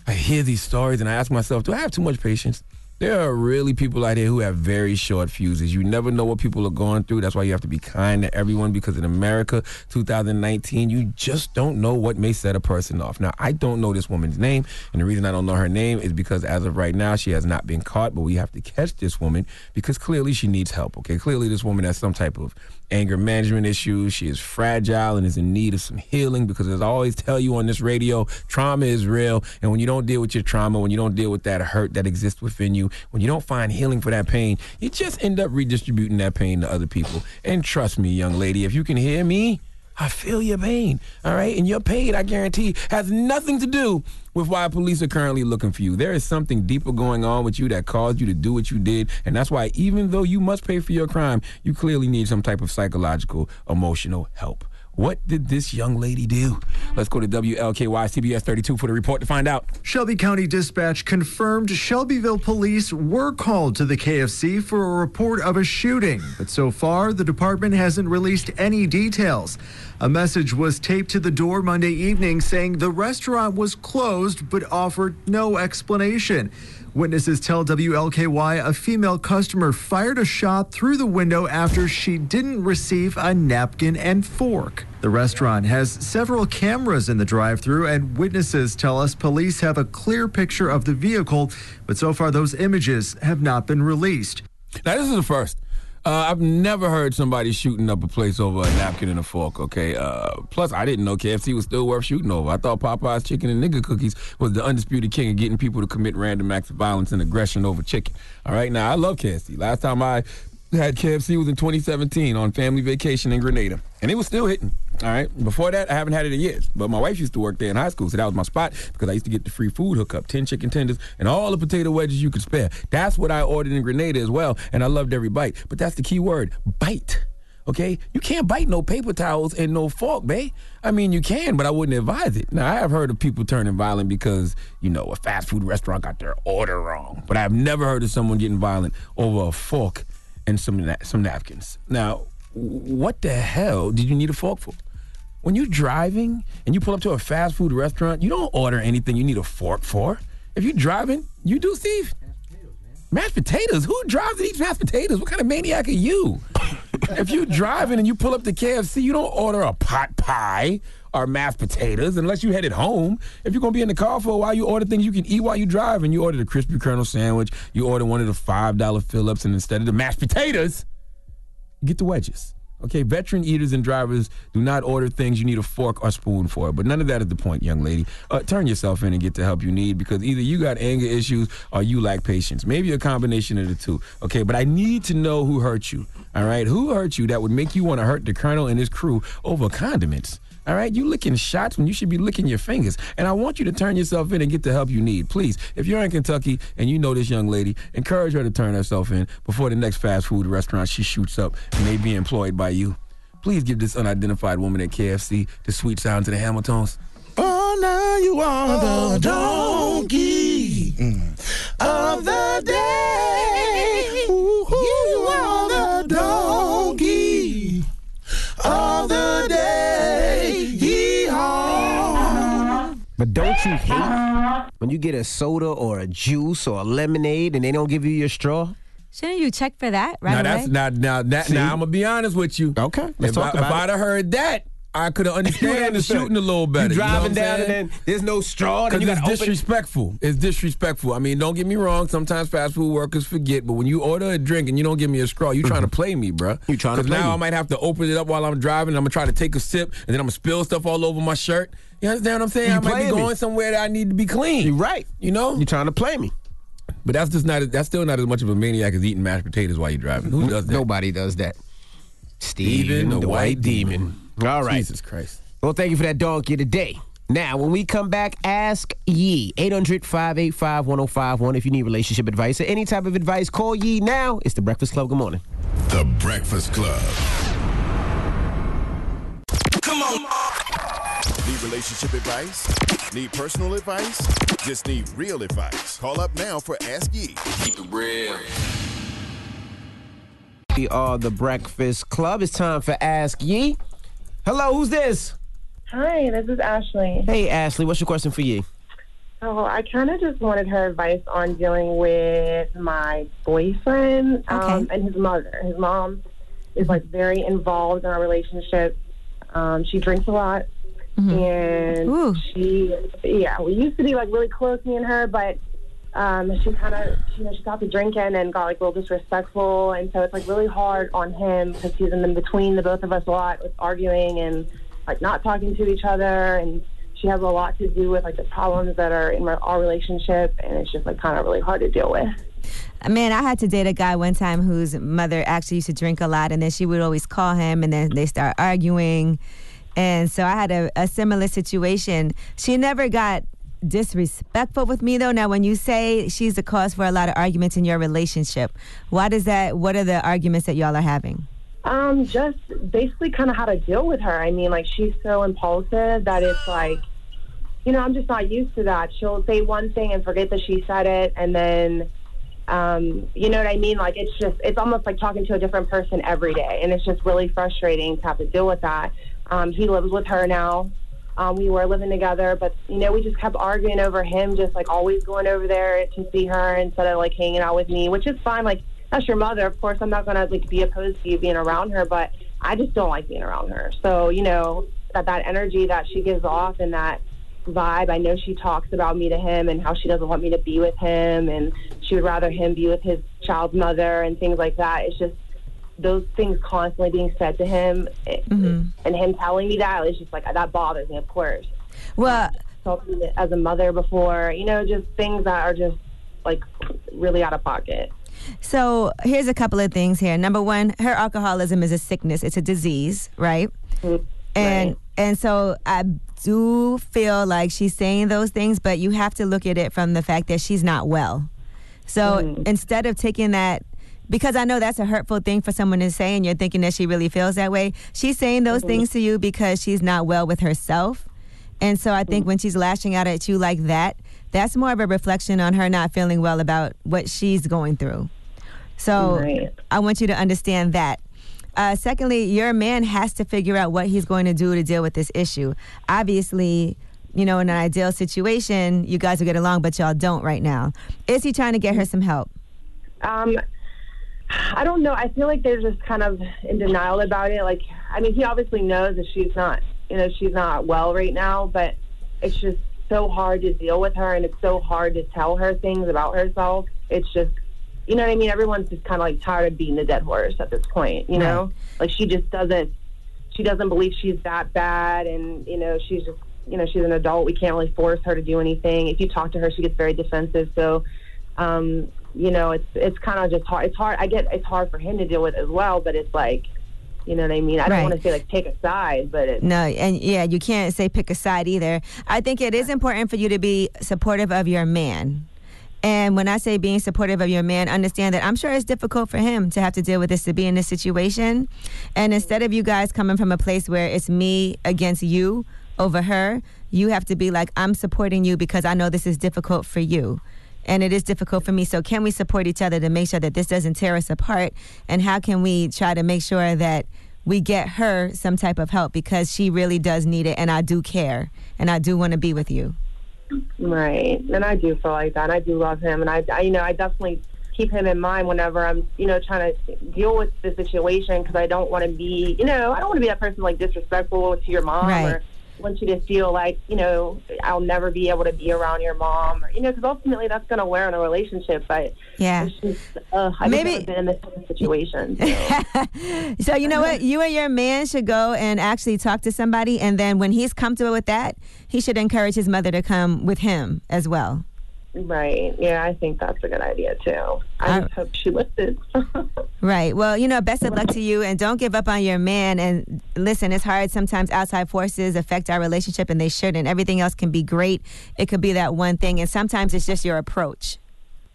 I hear these stories and I ask myself, do I have too much patience? There are really people out here who have very short fuses. You never know what people are going through. That's why you have to be kind to everyone because in America 2019, you just don't know what may set a person off. Now, I don't know this woman's name, and the reason I don't know her name is because as of right now, she has not been caught, but we have to catch this woman because clearly she needs help, okay? Clearly this woman has some type of anger management issues. She is fragile and is in need of some healing because as I always tell you on this radio, trauma is real. And when you don't deal with your trauma, when you don't deal with that hurt that exists within you, when you don't find healing for that pain, you just end up redistributing that pain to other people. And trust me, young lady, if you can hear me, I feel your pain, all right? And your pain, I guarantee, has nothing to do with why police are currently looking for you. There is something deeper going on with you that caused you to do what you did. And that's why, even though you must pay for your crime, you clearly need some type of psychological, emotional help. What did this young lady do? Let's go to WLKY CBS 32 for the report to find out. Shelby County Dispatch confirmed Shelbyville police were called to the KFC for a report of a shooting, but so far the department hasn't released any details. A message was taped to the door Monday evening saying the restaurant was closed but offered no explanation. Witnesses tell WLKY a female customer fired a shot through the window after she didn't receive a napkin and fork. The restaurant has several cameras in the drive through, and witnesses tell us police have a clear picture of the vehicle, but so far those images have not been released. Now, this is the first. Uh, I've never heard somebody shooting up a place over a napkin and a fork, okay? Uh, plus, I didn't know KFC was still worth shooting over. I thought Popeye's Chicken and Nigga Cookies was the undisputed king of getting people to commit random acts of violence and aggression over chicken. All right, now, I love KFC. Last time I had KFC was in 2017 on family vacation in Grenada, and it was still hitting. All right. Before that, I haven't had it in years. But my wife used to work there in high school, so that was my spot because I used to get the free food hookup, ten chicken tenders, and all the potato wedges you could spare. That's what I ordered in Grenada as well, and I loved every bite. But that's the key word: bite. Okay, you can't bite no paper towels and no fork, babe. I mean, you can, but I wouldn't advise it. Now, I have heard of people turning violent because you know a fast food restaurant got their order wrong, but I've never heard of someone getting violent over a fork and some na- some napkins. Now, what the hell did you need a fork for? When you're driving and you pull up to a fast food restaurant, you don't order anything you need a fork for. If you're driving, you do, Steve. Mashed potatoes? Who drives and eats mashed potatoes? What kind of maniac are you? if you're driving and you pull up to KFC, you don't order a pot pie or mashed potatoes unless you headed home. If you're gonna be in the car for a while, you order things you can eat while you drive, and you order the crispy Colonel sandwich. You order one of the five dollar fill-ups, and instead of the mashed potatoes, get the wedges. Okay, veteran eaters and drivers do not order things you need a fork or spoon for. But none of that is the point, young lady. Uh, turn yourself in and get the help you need because either you got anger issues or you lack patience. Maybe a combination of the two. Okay, but I need to know who hurt you. All right, who hurt you that would make you want to hurt the colonel and his crew over condiments? All right, you licking shots when you should be licking your fingers. And I want you to turn yourself in and get the help you need. Please, if you're in Kentucky and you know this young lady, encourage her to turn herself in before the next fast food restaurant she shoots up may be employed by you. Please give this unidentified woman at KFC the sweet sound to the Hamiltons. Oh, now you are the donkey of the day. But don't you hate when you get a soda or a juice or a lemonade and they don't give you your straw? Shouldn't you check for that right now away? that's now now that See? now I'm gonna be honest with you. Okay, let's if talk I, about if I'd have heard that, I could have *laughs* understood the shooting a little better. You know driving what I'm down saying? and then there's no straw. Then Because you it's got to open. disrespectful. It's disrespectful. I mean, don't get me wrong. Sometimes fast food workers forget, but when you order a drink and you don't give me a straw, you're trying to mm-hmm. play me, bruh. You're trying to play. Because play now me. I might have to open it up while I'm driving. And I'm gonna try to take a sip, and then I'm gonna spill stuff all over my shirt. You understand what I'm saying? You I might be playing me. going somewhere that I need to be clean. You're right. You know? You're trying to play me? But that's just not. That's still not as much of a maniac as eating mashed potatoes while you're driving. Who does that? Nobody does that. Steven, the, the white white demon. All right. Jesus Christ. Well, thank you for that donkey today. Now, when we come back, ask Yee. 800 585 1051. If you need relationship advice or any type of advice, call Yee now. It's The Breakfast Club. Good morning. The Breakfast Club. Come on. Need relationship advice? Need personal advice? Just need real advice. Call up now for Ask Yee. Keep it real. We are The Breakfast Club. It's time for Ask Yee. Hello, who's this? Hi, this is Ashley. Hey, Ashley. What's your question for Yee? So I kind of just wanted her advice on dealing with my boyfriend um, and his mother. His mom is like very involved in our relationship. Um, she drinks a lot, and she, yeah, we used to be like really close, me and her, but um, she kind of, you know, she to drinking and got like real disrespectful, and so it's like really hard on him because he's in between the both of us a lot with arguing and like not talking to each other, and she has a lot to do with like the problems that are in our, our relationship, and it's just like kind of really hard to deal with. Man, I had to date a guy one time whose mother actually used to drink a lot, and then she would always call him, and then they start arguing. And so I had a, a similar situation. She never got disrespectful with me, though. Now, when you say she's the cause for a lot of arguments in your relationship, why does that? What are the arguments that y'all are having? Um, just basically kind of how to deal with her. I mean, like she's so impulsive that it's like, you know, I'm just not used to that. She'll say one thing and forget that she said it, and then, um, you know what I mean? Like it's just, it's almost like talking to a different person every day, and it's just really frustrating to have to deal with that. Um, he lives with her now. Um, we were living together, but you know, we just kept arguing over him, just like always going over there to see her instead of like hanging out with me, which is fine. Like that's your mother, of course. I'm not gonna like be opposed to you being around her, but I just don't like being around her. So you know that that energy that she gives off and that vibe. I know she talks about me to him and how she doesn't want me to be with him, and she would rather him be with his child's mother and things like that. It's just those things constantly being said to him it- and him telling me that it's just like that bothers me of course well as a mother before you know just things that are just like really out of pocket So here's a couple of things here. Number one, her alcoholism is a sickness. It's a disease, right? Mm-hmm. And and so I do feel like she's saying those things, but you have to look at it from the fact that she's not well. So mm-hmm. instead of taking that because I know that's a hurtful thing for someone to say and you're thinking that she really feels that way. She's saying those things to you because she's not well with herself. And so I think when she's lashing out at you like that, that's more of a reflection on her not feeling well about what she's going through. So Right. I want you to understand that. Uh, secondly, your man has to figure out what he's going to do to deal with this issue. Obviously, you know, in an ideal situation, you guys will get along, but y'all don't right now. Is he trying to get her some help? Um, I don't know. I feel like they're just kind of in denial about it. Like, I mean, he obviously knows that she's not, you know, she's not well right now, but it's just so hard to deal with her and it's so hard to tell her things about herself. It's just, you know what I mean? Everyone's just kind of like tired of being the dead horse at this point, you know? Like, she just doesn't, she doesn't believe she's that bad and, you know, she's just, you know, she's an adult. We can't really force her to do anything. If you talk to her, she gets very defensive. So, um, you know, it's it's kind of just hard. It's hard. I get it's hard for him to deal with as well, but it's like, you know what I mean. I don't want to say like take a side, but it's No, and yeah, you can't say pick a side either. I think it is important for you to be supportive of your man. And when I say being supportive of your man, understand that I'm sure it's difficult for him to have to deal with this, to be in this situation. And instead of you guys coming from a place where it's me against you over her, you have to be like, I'm supporting you because I know this is difficult for you. And it is difficult for me. So, can we support each other to make sure that this doesn't tear us apart? And how can we try to make sure that we get her some type of help because she really does need it and I do care and I do want to be with you. right. And I do feel like that. I do love him, and I, I you know, I definitely keep him in mind whenever I'm, you know, trying to deal with the situation because I don't want to be, you know, I don't want to be that person like disrespectful to your mom Right. or want you to feel like, you know, I'll never be able to be around your mom, or you know, because ultimately that's going to wear on a relationship. But Yeah. just, uh, I've Maybe- been in this situation. So. *laughs* So you know what? You and your man should go and actually talk to somebody and then when he's comfortable with that, he should encourage his mother to come with him as well. Right. Yeah, I think that's a good idea too. I just hope she listens. *laughs* Right. Well, you know, best of luck to you and don't give up on your man. And listen, it's hard. Sometimes outside forces affect our relationship and they shouldn't. Everything else can be great. It could be that one thing. And sometimes it's just your approach.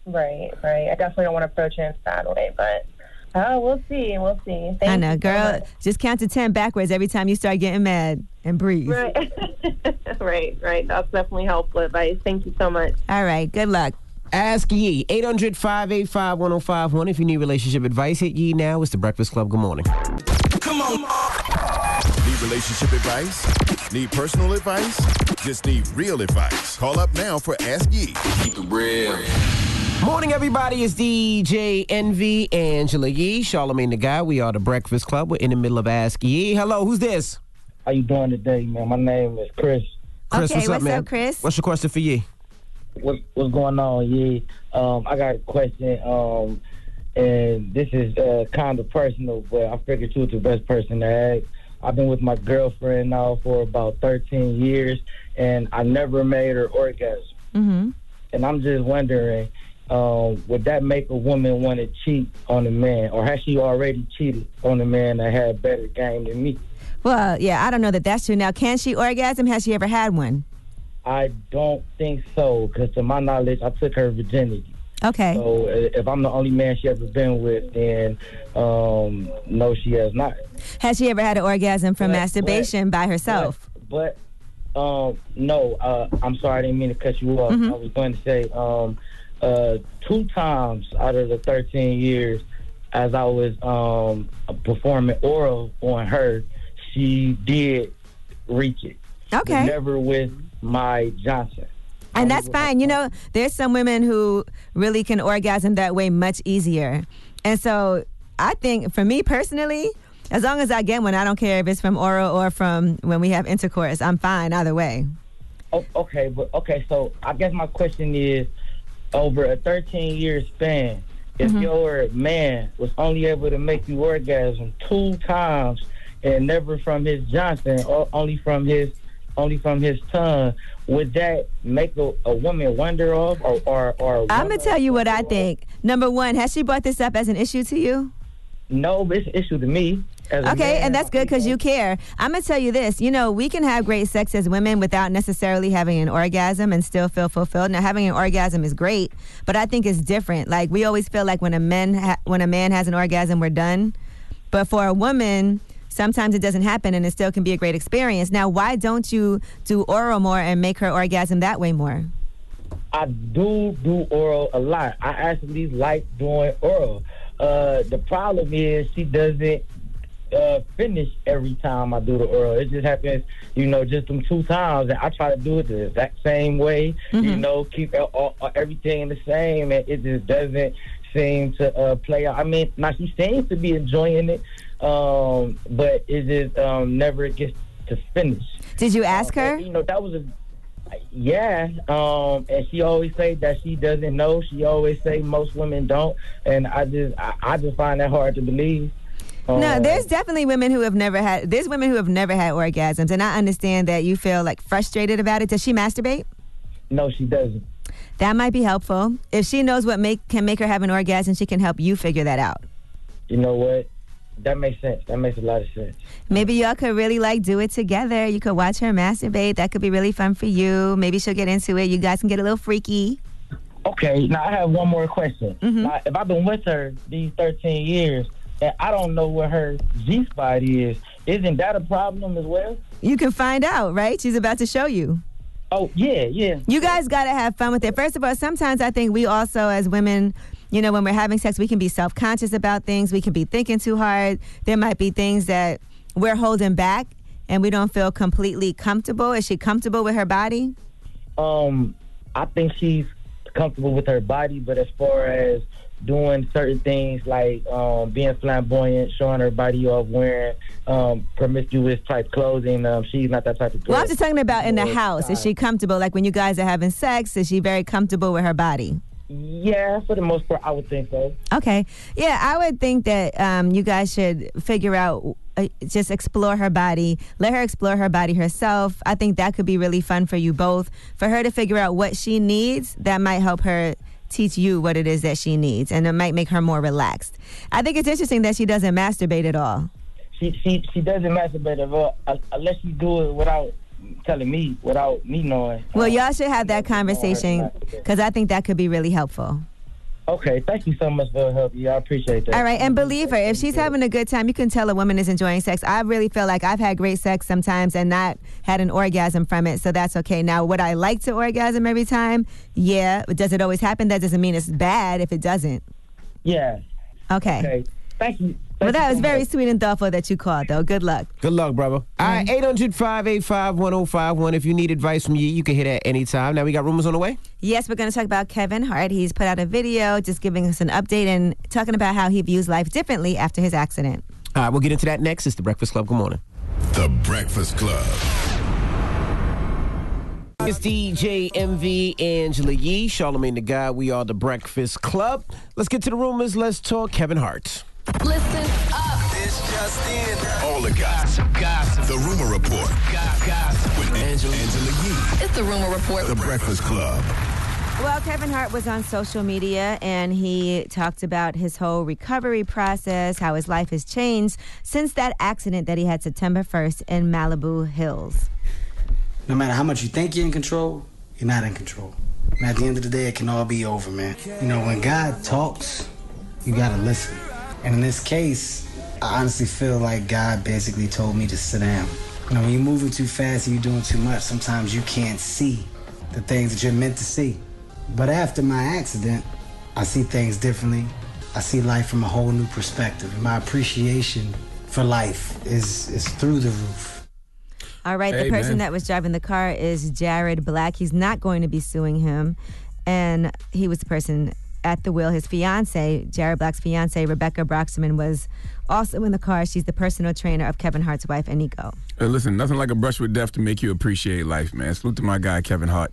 right, right. I definitely don't want to approach it in a bad way, but oh, we'll see. We'll see. Thank I know, you so girl. just count to 10 backwards every time you start getting mad and breathe. Right. *laughs* right, right. That's definitely helpful advice. Thank you so much. All right. Good luck. Ask Yee, 800 585 1051. If you need relationship advice, hit Yee now. It's the Breakfast Club. Good morning. Come on. Need relationship advice? Need personal advice? Just need real advice. Call up now for Ask Yee. Keep it real. Morning, everybody. It's DJ Envy, Angela Yee, Charlemagne the Guy. We are the Breakfast Club. We're in the middle of Ask Yee. Hello, who's this? How you doing today, man? My name is Chris. Chris, Okay, what's up, what's man? up, Chris? What's your question for Yee? What, what's going on? Yee? um, I got a question, um, and this is uh, kind of personal, but I figured you was the best person to ask. I've been with my girlfriend now for about 13 years, and I never made her orgasm. Mm-hmm. And I'm just wondering, um, would that make a woman want to cheat on a man, or has she already cheated on a man that had better game than me? Well, yeah, I don't know that that's true. Now, can she orgasm? Has she ever had one? I don't think so, because to my knowledge, I took her virginity. Okay. So if I'm the only man she ever been with, then um, no, she has not. Has she ever had an orgasm from But- masturbation by herself? But um, no, uh, I'm sorry, I didn't mean to cut you off. Mhm. I was going to say um, uh, two times out of the 13 years, as I was um, performing oral on her, she did reach it. Okay. Never with my Johnson. And that's fine. You know, there's some women who really can orgasm that way much easier. And so I think for me personally, as long as I get one, I don't care if it's from oral or from when we have intercourse. I'm fine either way. Oh, okay, but okay. So I guess my question is, over a 13 year span, if Mm-hmm. your man was only able to make you orgasm two times and never from his Johnson, or only from his only from his tongue, would that make a, a woman wonder off or or, or I'm gonna tell you what I think. Number one, has she brought this up as an issue to you? no, it's an issue to me. Okay, and that's good because you care. I'm gonna tell you this. You know, we can have great sex as women without necessarily having an orgasm and still feel fulfilled. Now, having an orgasm is great, but I think it's different. Like we always feel like when a man ha- when a man has an orgasm, we're done. But for a woman, sometimes it doesn't happen, and it still can be a great experience. Now, why don't you do oral more and make her orgasm that way more? I do do oral a lot. I actually like doing oral. Uh, the problem is she doesn't uh, finish every time I do the oral. It just happens, you know, just them two times. And I try to do it the exact same way, you know, keep uh, uh, uh, everything the same, and it just doesn't seem to uh, play out. I mean, now she seems to be enjoying it, um, but it just um, never gets to finish. Did you ask Uh, her? You know, that was a yeah, um, and she always say that she doesn't know. She always say most women don't, and I just I, I just find that hard to believe. No, Um, there's definitely women who have never had. There's women who have never had orgasms, and I understand that you feel like frustrated about it. Does she masturbate? No, she doesn't. That might be helpful. If she knows what make can make her have an orgasm, she can help you figure that out. You know what? That makes sense. That makes a lot of sense. Maybe y'all could really like do it together. You could watch her masturbate. That could be really fun for you. Maybe she'll get into it. You guys can get a little freaky. Okay, now I have one more question. Mm-hmm. Now, if I've been with her these 13 years and I don't know where her G spot is, isn't that a problem as well? You can find out, right? She's about to show you. Oh, yeah, yeah. You guys got to have fun with it. First of all, sometimes I think we also, as women, you know, when we're having sex, we can be self conscious about things. We can be thinking too hard. There might be things that we're holding back and we don't feel completely comfortable. Is she comfortable with her body? Um, I think she's comfortable with her body, but as far as doing certain things like um, being flamboyant, showing her body off, wearing um, promiscuous type clothing, um, she's not that type of girl. Well, I'm just talking about in the house. Is she comfortable? Like when you guys are having sex, is she very comfortable with her body? Yeah, for the most part, I would think so. Okay. Yeah, I would think that um, you guys should figure out, uh, just explore her body. Let her explore her body herself. I think that could be really fun for you both. For her to figure out what she needs, that might help her teach you what it is that she needs, and it might make her more relaxed. I think it's interesting that she doesn't masturbate at all. She she she doesn't masturbate at all uh, unless you do it without telling me, without me knowing. Well, y'all should have that conversation because I think that could be really helpful. Okay, thank you so much for the help. Yeah, I appreciate that. All right, and believe her. If she's having a good time, you can tell a woman is enjoying sex. I really feel like I've had great sex sometimes and not had an orgasm from it, so that's okay. Now, would I like to orgasm every time? Yeah. But does it always happen? That doesn't mean it's bad if it doesn't. Yeah. Okay. Okay. Thank you. Well, that was very sweet and thoughtful that you called, though. Good luck. Good luck, brother. All right, 800 585 1051. If you need advice from you, you can hit at any time. Now, we got rumors on the way? Yes, we're going to talk about Kevin Hart. He's put out a video just giving us an update and talking about how he views life differently after his accident. All right, we'll get into that next. It's The Breakfast Club. Good morning. The Breakfast Club. It's DJ Envy Angela Yee, Charlemagne the Guy. We are The Breakfast Club. Let's get to the rumors. Let's talk Kevin Hart. Listen up. It's just in. All the gossip. Gossip. The Rumor Report. Gossip. With Angela, Angela Yee. It's the Rumor Report. The Breakfast Club. Well, Kevin Hart was on social media and he talked about his whole recovery process, how his life has changed since that accident that he had September 1st in Malibu Hills. No matter how much you think you're in control, you're not in control. And at the end of the day, it can all be over, man. You know, when God talks, you gotta listen. And in this case, I honestly feel like God basically told me to sit down. You know, when you're moving too fast and you're doing too much, sometimes you can't see the things that you're meant to see. But after my accident, I see things differently. I see life from a whole new perspective. And my appreciation for life is, is through the roof. All right, the person man. that was driving the car is Jared Black. He's not going to be suing him. And he was the person at the wheel. His fiance, Jared Black's fiance, Rebecca Broxterman, was also in the car. She's the personal trainer of Kevin Hart's wife, Eniko. Hey, listen, nothing like a brush with death to make you appreciate life, man. Salute to my guy, Kevin Hart.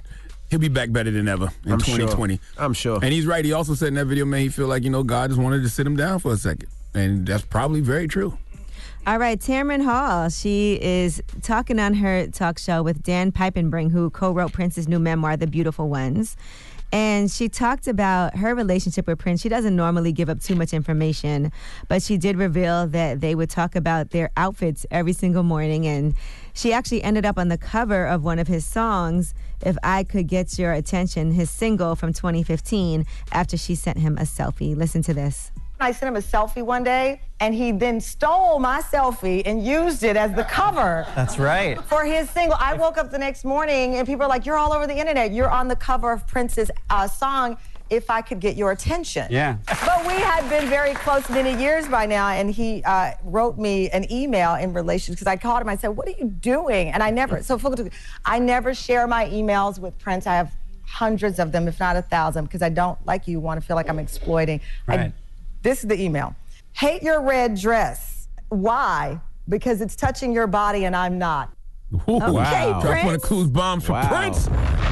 He'll be back better than ever in I'm sure. 2020. I'm sure. And he's right. He also said in that video, man, he feel like, you know, God just wanted to sit him down for a second. And that's probably very true. All right, Tamron Hall. She is talking on her talk show with Dan Piepenbring, who co-wrote Prince's new memoir, The Beautiful Ones. And she talked about her relationship with Prince. She doesn't normally give up too much information, but she did reveal that they would talk about their outfits every single morning. And she actually ended up on the cover of one of his songs, If I Could Get Your Attention, his single from 2015, after she sent him a selfie. Listen to this. I sent him a selfie one day, and he then stole my selfie and used it as the cover That's right. for his single. I woke up the next morning, and people are like, "You're all over the internet. You're on the cover of Prince's uh, song." If I could get your attention. Yeah. But we had been very close many years by now, and he uh, wrote me an email in relation because I called him. I said, "What are you doing?" And I never. So I never share my emails with Prince. I have hundreds of them, if not a thousand, because I don't like you want to feel like I'm exploiting. I Right. This is the email. Hate your red dress. Why? Because it's touching your body and I'm not. Ooh, Okay, wow. Drop one of Prince. Clues bombs for Wow. Prince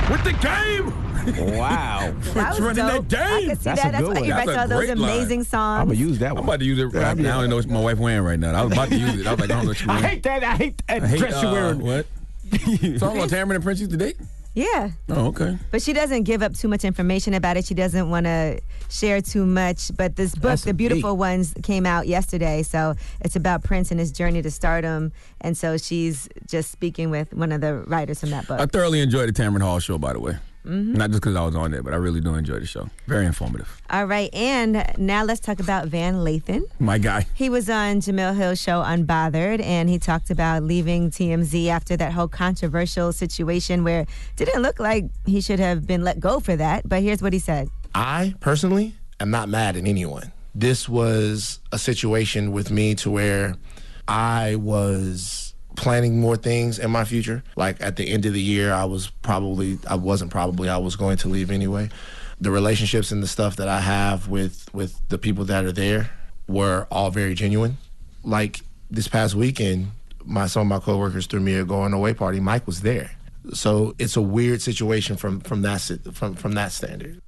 with the game. Wow. *laughs* Prince was running dope. that I game. see That's that. a That's good why one. you That's write a those great line. amazing songs. I'm gonna use that I'm one. about to use it. Right now. I don't know what my wife wearing right now. I was about to use it. I was like, I don't know what you're *laughs* I hate that. I hate that I hate, dress you're uh, wearing. What? *laughs* Talking about Tamron and Prince used to date? Yeah. Oh, okay. But she doesn't give up too much information about it. She doesn't want to share too much. But this book, That's The Beautiful deep. Ones, came out yesterday. So it's about Prince and his journey to stardom. And so she's just speaking with one of the writers from that book. I thoroughly enjoyed the Tamron Hall show, by the way. Mhm. Not just because I was on there, but I really do enjoy the show. Very informative. All right. And now let's talk about Van Lathan. My guy. He was on Jemele Hill's show Unbothered, and he talked about leaving TMZ after that whole controversial situation where it didn't look like he should have been let go for that. But here's what he said. I personally am not mad at anyone. This was a situation with me to where I was planning more things in my future. Like at the end of the year, I was probably, I wasn't probably, I was going to leave anyway. The relationships and the stuff that I have with with the people that are there were all very genuine. Like this past weekend, my some of my coworkers threw me a going away party. Mike was there, so it's a weird situation from from that from from that standard.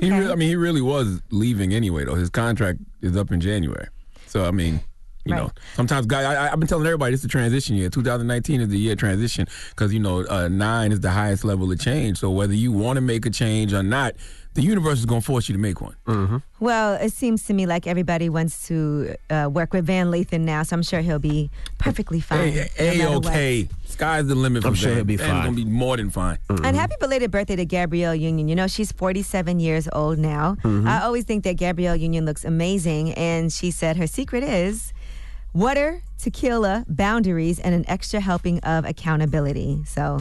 He really, I mean, he really was leaving anyway, though. His contract is up in January. So, I mean, you know, sometimes guys, I, I- I've been telling everybody it's the transition year. 2019 is the year of transition because, you know, uh, nine is the highest level of change. So, whether you want to make a change or not, the universe is going to force you to make one. Mm-hmm. Well, it seems to me like everybody wants to uh, work with Van Lathan now, so I'm sure he'll be perfectly fine. A matter what. okay. Sky's the limit. For I'm sure Van. he'll be Van's fine. going to be more than fine. And happy belated birthday to Gabrielle Union. You know, she's 47 years old now. Mhm. I always think that Gabrielle Union looks amazing. And she said her secret is water, tequila, boundaries, and an extra helping of accountability. So,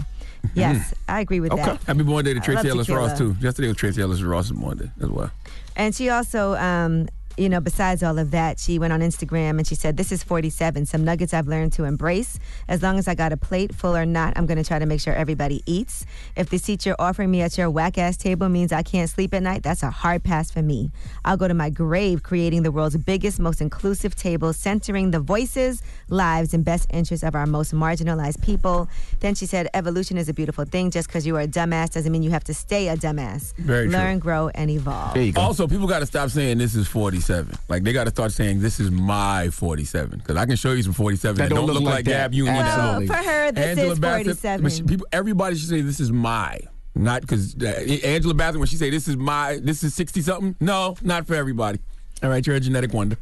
yes, I agree with Okay. that. Happy born day to I Ellis Ross, too. Yesterday was Tracee Ellis Ross's born day as well. And she also, um, you know, besides all of that, she went on Instagram and she said, This is 47. Some nuggets I've learned to embrace. As long as I got a plate, full or not, I'm going to try to make sure everybody eats. If the seat you're offering me at your whack ass table means I can't sleep at night, that's a hard pass for me. I'll go to my grave creating the world's biggest, most inclusive table, centering the voices, lives, and best interests of our most marginalized people. Then she said, Evolution is a beautiful thing. Just because you are a dumbass doesn't mean you have to stay a dumbass. Very true. Learn, grow, and evolve. Also, people got to stop saying this is 47. Like they got to start saying this is my 47 because I can show you some 47 that, don't, look, like, Gab Union. Absolutely. for her, this Angela is 47. but she- people, everybody should say this is my. Not because uh, Angela Bassett when she say this is my, this is 60 something. No, not for everybody. All right, you're a genetic wonder.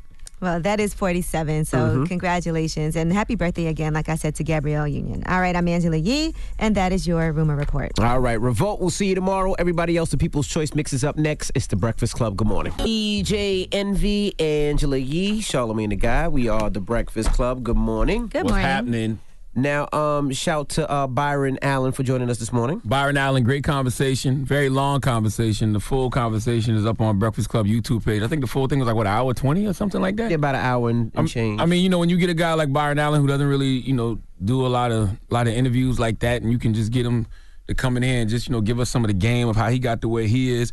Well, that is 47. So, Mhm. congratulations and happy birthday again, like I said, to Gabrielle Union. All right, I'm Angela Yee, and that is your rumor report. All right, Revolt. We'll see you tomorrow. Everybody else, the People's Choice mixes up next. It's the Breakfast Club. Good morning. DJ Envy, Angela Yee, Charlemagne the Guy. We are the Breakfast Club. Good morning. Good What's morning. happening? Now, um, shout to uh, Byron Allen for joining us this morning. Byron Allen, great conversation, very long conversation. The full conversation is up on Breakfast Club YouTube page. I think the full thing was like what, an hour twenty or something like that. Yeah, about an hour and, and change. I mean, you know, when you get a guy like Byron Allen who doesn't really, you know, do a lot of lot of interviews like that, and you can just get him to come in here and just, you know, give us some of the game of how he got the way he is.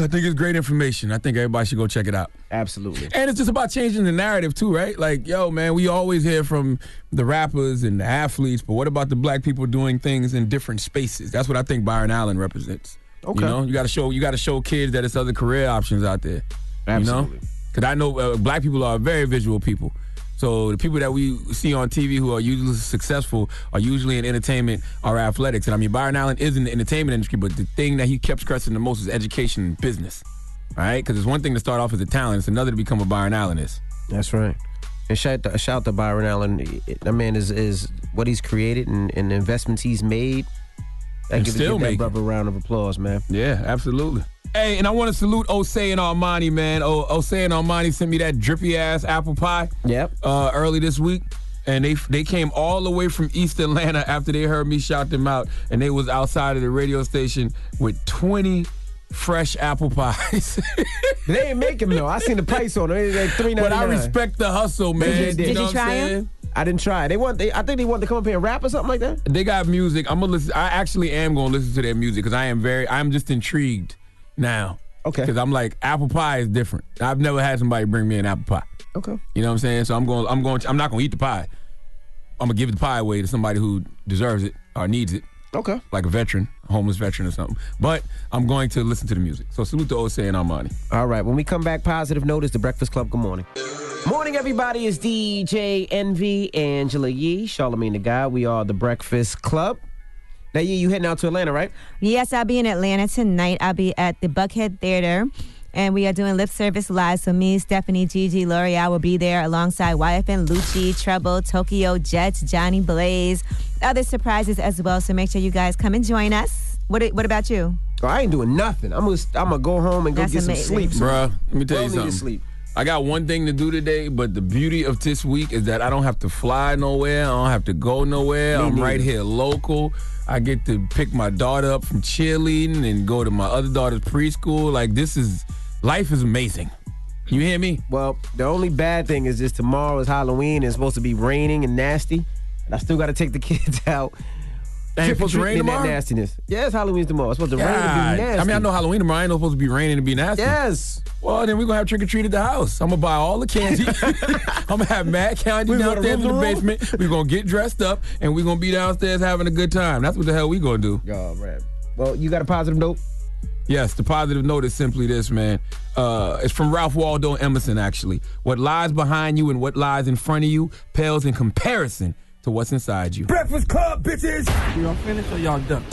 I think it's great information. I think everybody should go check it out. Absolutely. And it's just about changing the narrative too, right? Like, yo, man, we always hear from the rappers and the athletes, but what about the black people doing things in different spaces? That's what I think Byron Allen represents. Okay. You know, you got to show you got to show kids that it's other career options out there. Absolutely. You know, because I know uh, black people are very visual people. So the people that we see on TV who are usually successful are usually in entertainment or athletics. And I mean, Byron Allen is in the entertainment industry, but the thing that he kept stressing the most is education and business. All right, because it's one thing to start off as a talent; it's another to become a Byron Allen is. That's right. And shout to, shout to Byron Allen. That man is is what he's created and, and the investments he's made. That And give, still give that brother a round of applause, man. Yeah, absolutely. Hey, and I want to salute Osei and Armani, man. O- Osei and Armani sent me that drippy ass apple pie. Yep. Uh, early this week. And they they came all the way from East Atlanta after they heard me shout them out, and they was outside of the radio station with twenty fresh apple pies. *laughs* they ain't make them though. I seen the price on them. It's like three but I respect the hustle, man. Did you know what I'm try 'em? I didn't try. They want. They, I think they want to come up here and rap or something like that. They got music. I'm gonna listen. I actually am gonna listen to their music because I am very. I'm just intrigued now. Okay. Because I'm like apple pie is different. I've never had somebody bring me an apple pie. Okay. You know what I'm saying? So I'm going. I'm going. I'm not gonna eat the pie. I'm gonna give the pie away to somebody who deserves it or needs it. Okay. Like a veteran, a homeless veteran or something. But I'm going to listen to the music. So salute to Osei and Armani. All right. When we come back, positive note is the Breakfast Club. Good morning. Morning, everybody. It's DJ Envy, Angela Yee, Charlemagne the Guy. We are the Breakfast Club. Now, Yee, you heading out to Atlanta, right? Yes, I'll be in Atlanta tonight. I'll be at the Buckhead Theater. And we are doing lip service live. So me, Stephanie, Gigi, L'Oreal will be there alongside YFN, Lucci, Trouble, Tokyo Jetz, Johnny Blaze, other surprises as well. So make sure you guys come and join us. What What about you? Oh, I ain't doing nothing. I'm gonna I'm gonna go home and go That's get amazing. some sleep, Bruh, let me tell Well you something. sleep. I got one thing to do today, but the beauty of this week is that I don't have to fly nowhere. I don't have to go nowhere. Me I'm right here local. I get to pick my daughter up from cheerleading and go to my other daughter's preschool. Like this is life is amazing. You hear me? Well, the only bad thing is just tomorrow is Halloween and it's supposed to be raining and nasty. And I still got to take the *laughs* kids out. Ain't Trick supposed to rain in that tomorrow? nastiness. Yeah, it's Halloween's tomorrow. It's supposed to rain God. and be nasty. I mean, I know Halloween tomorrow ain't no supposed to be raining and be nasty. Yes. Well, then we're gonna have trick or treat at the house. I'm gonna buy all the candy. *laughs* I'm gonna have mad candy downstairs in the the basement. We're gonna get dressed up and we're gonna be downstairs having a good time. That's what the hell we gonna do. Oh, man. Well, you got a positive note? Yes, the positive note is simply this, man. Uh, it's from Ralph Waldo Emerson, actually. What lies behind you and what lies in front of you pales in comparison to what's inside you. Breakfast Club, bitches. Y'all finished or y'all done?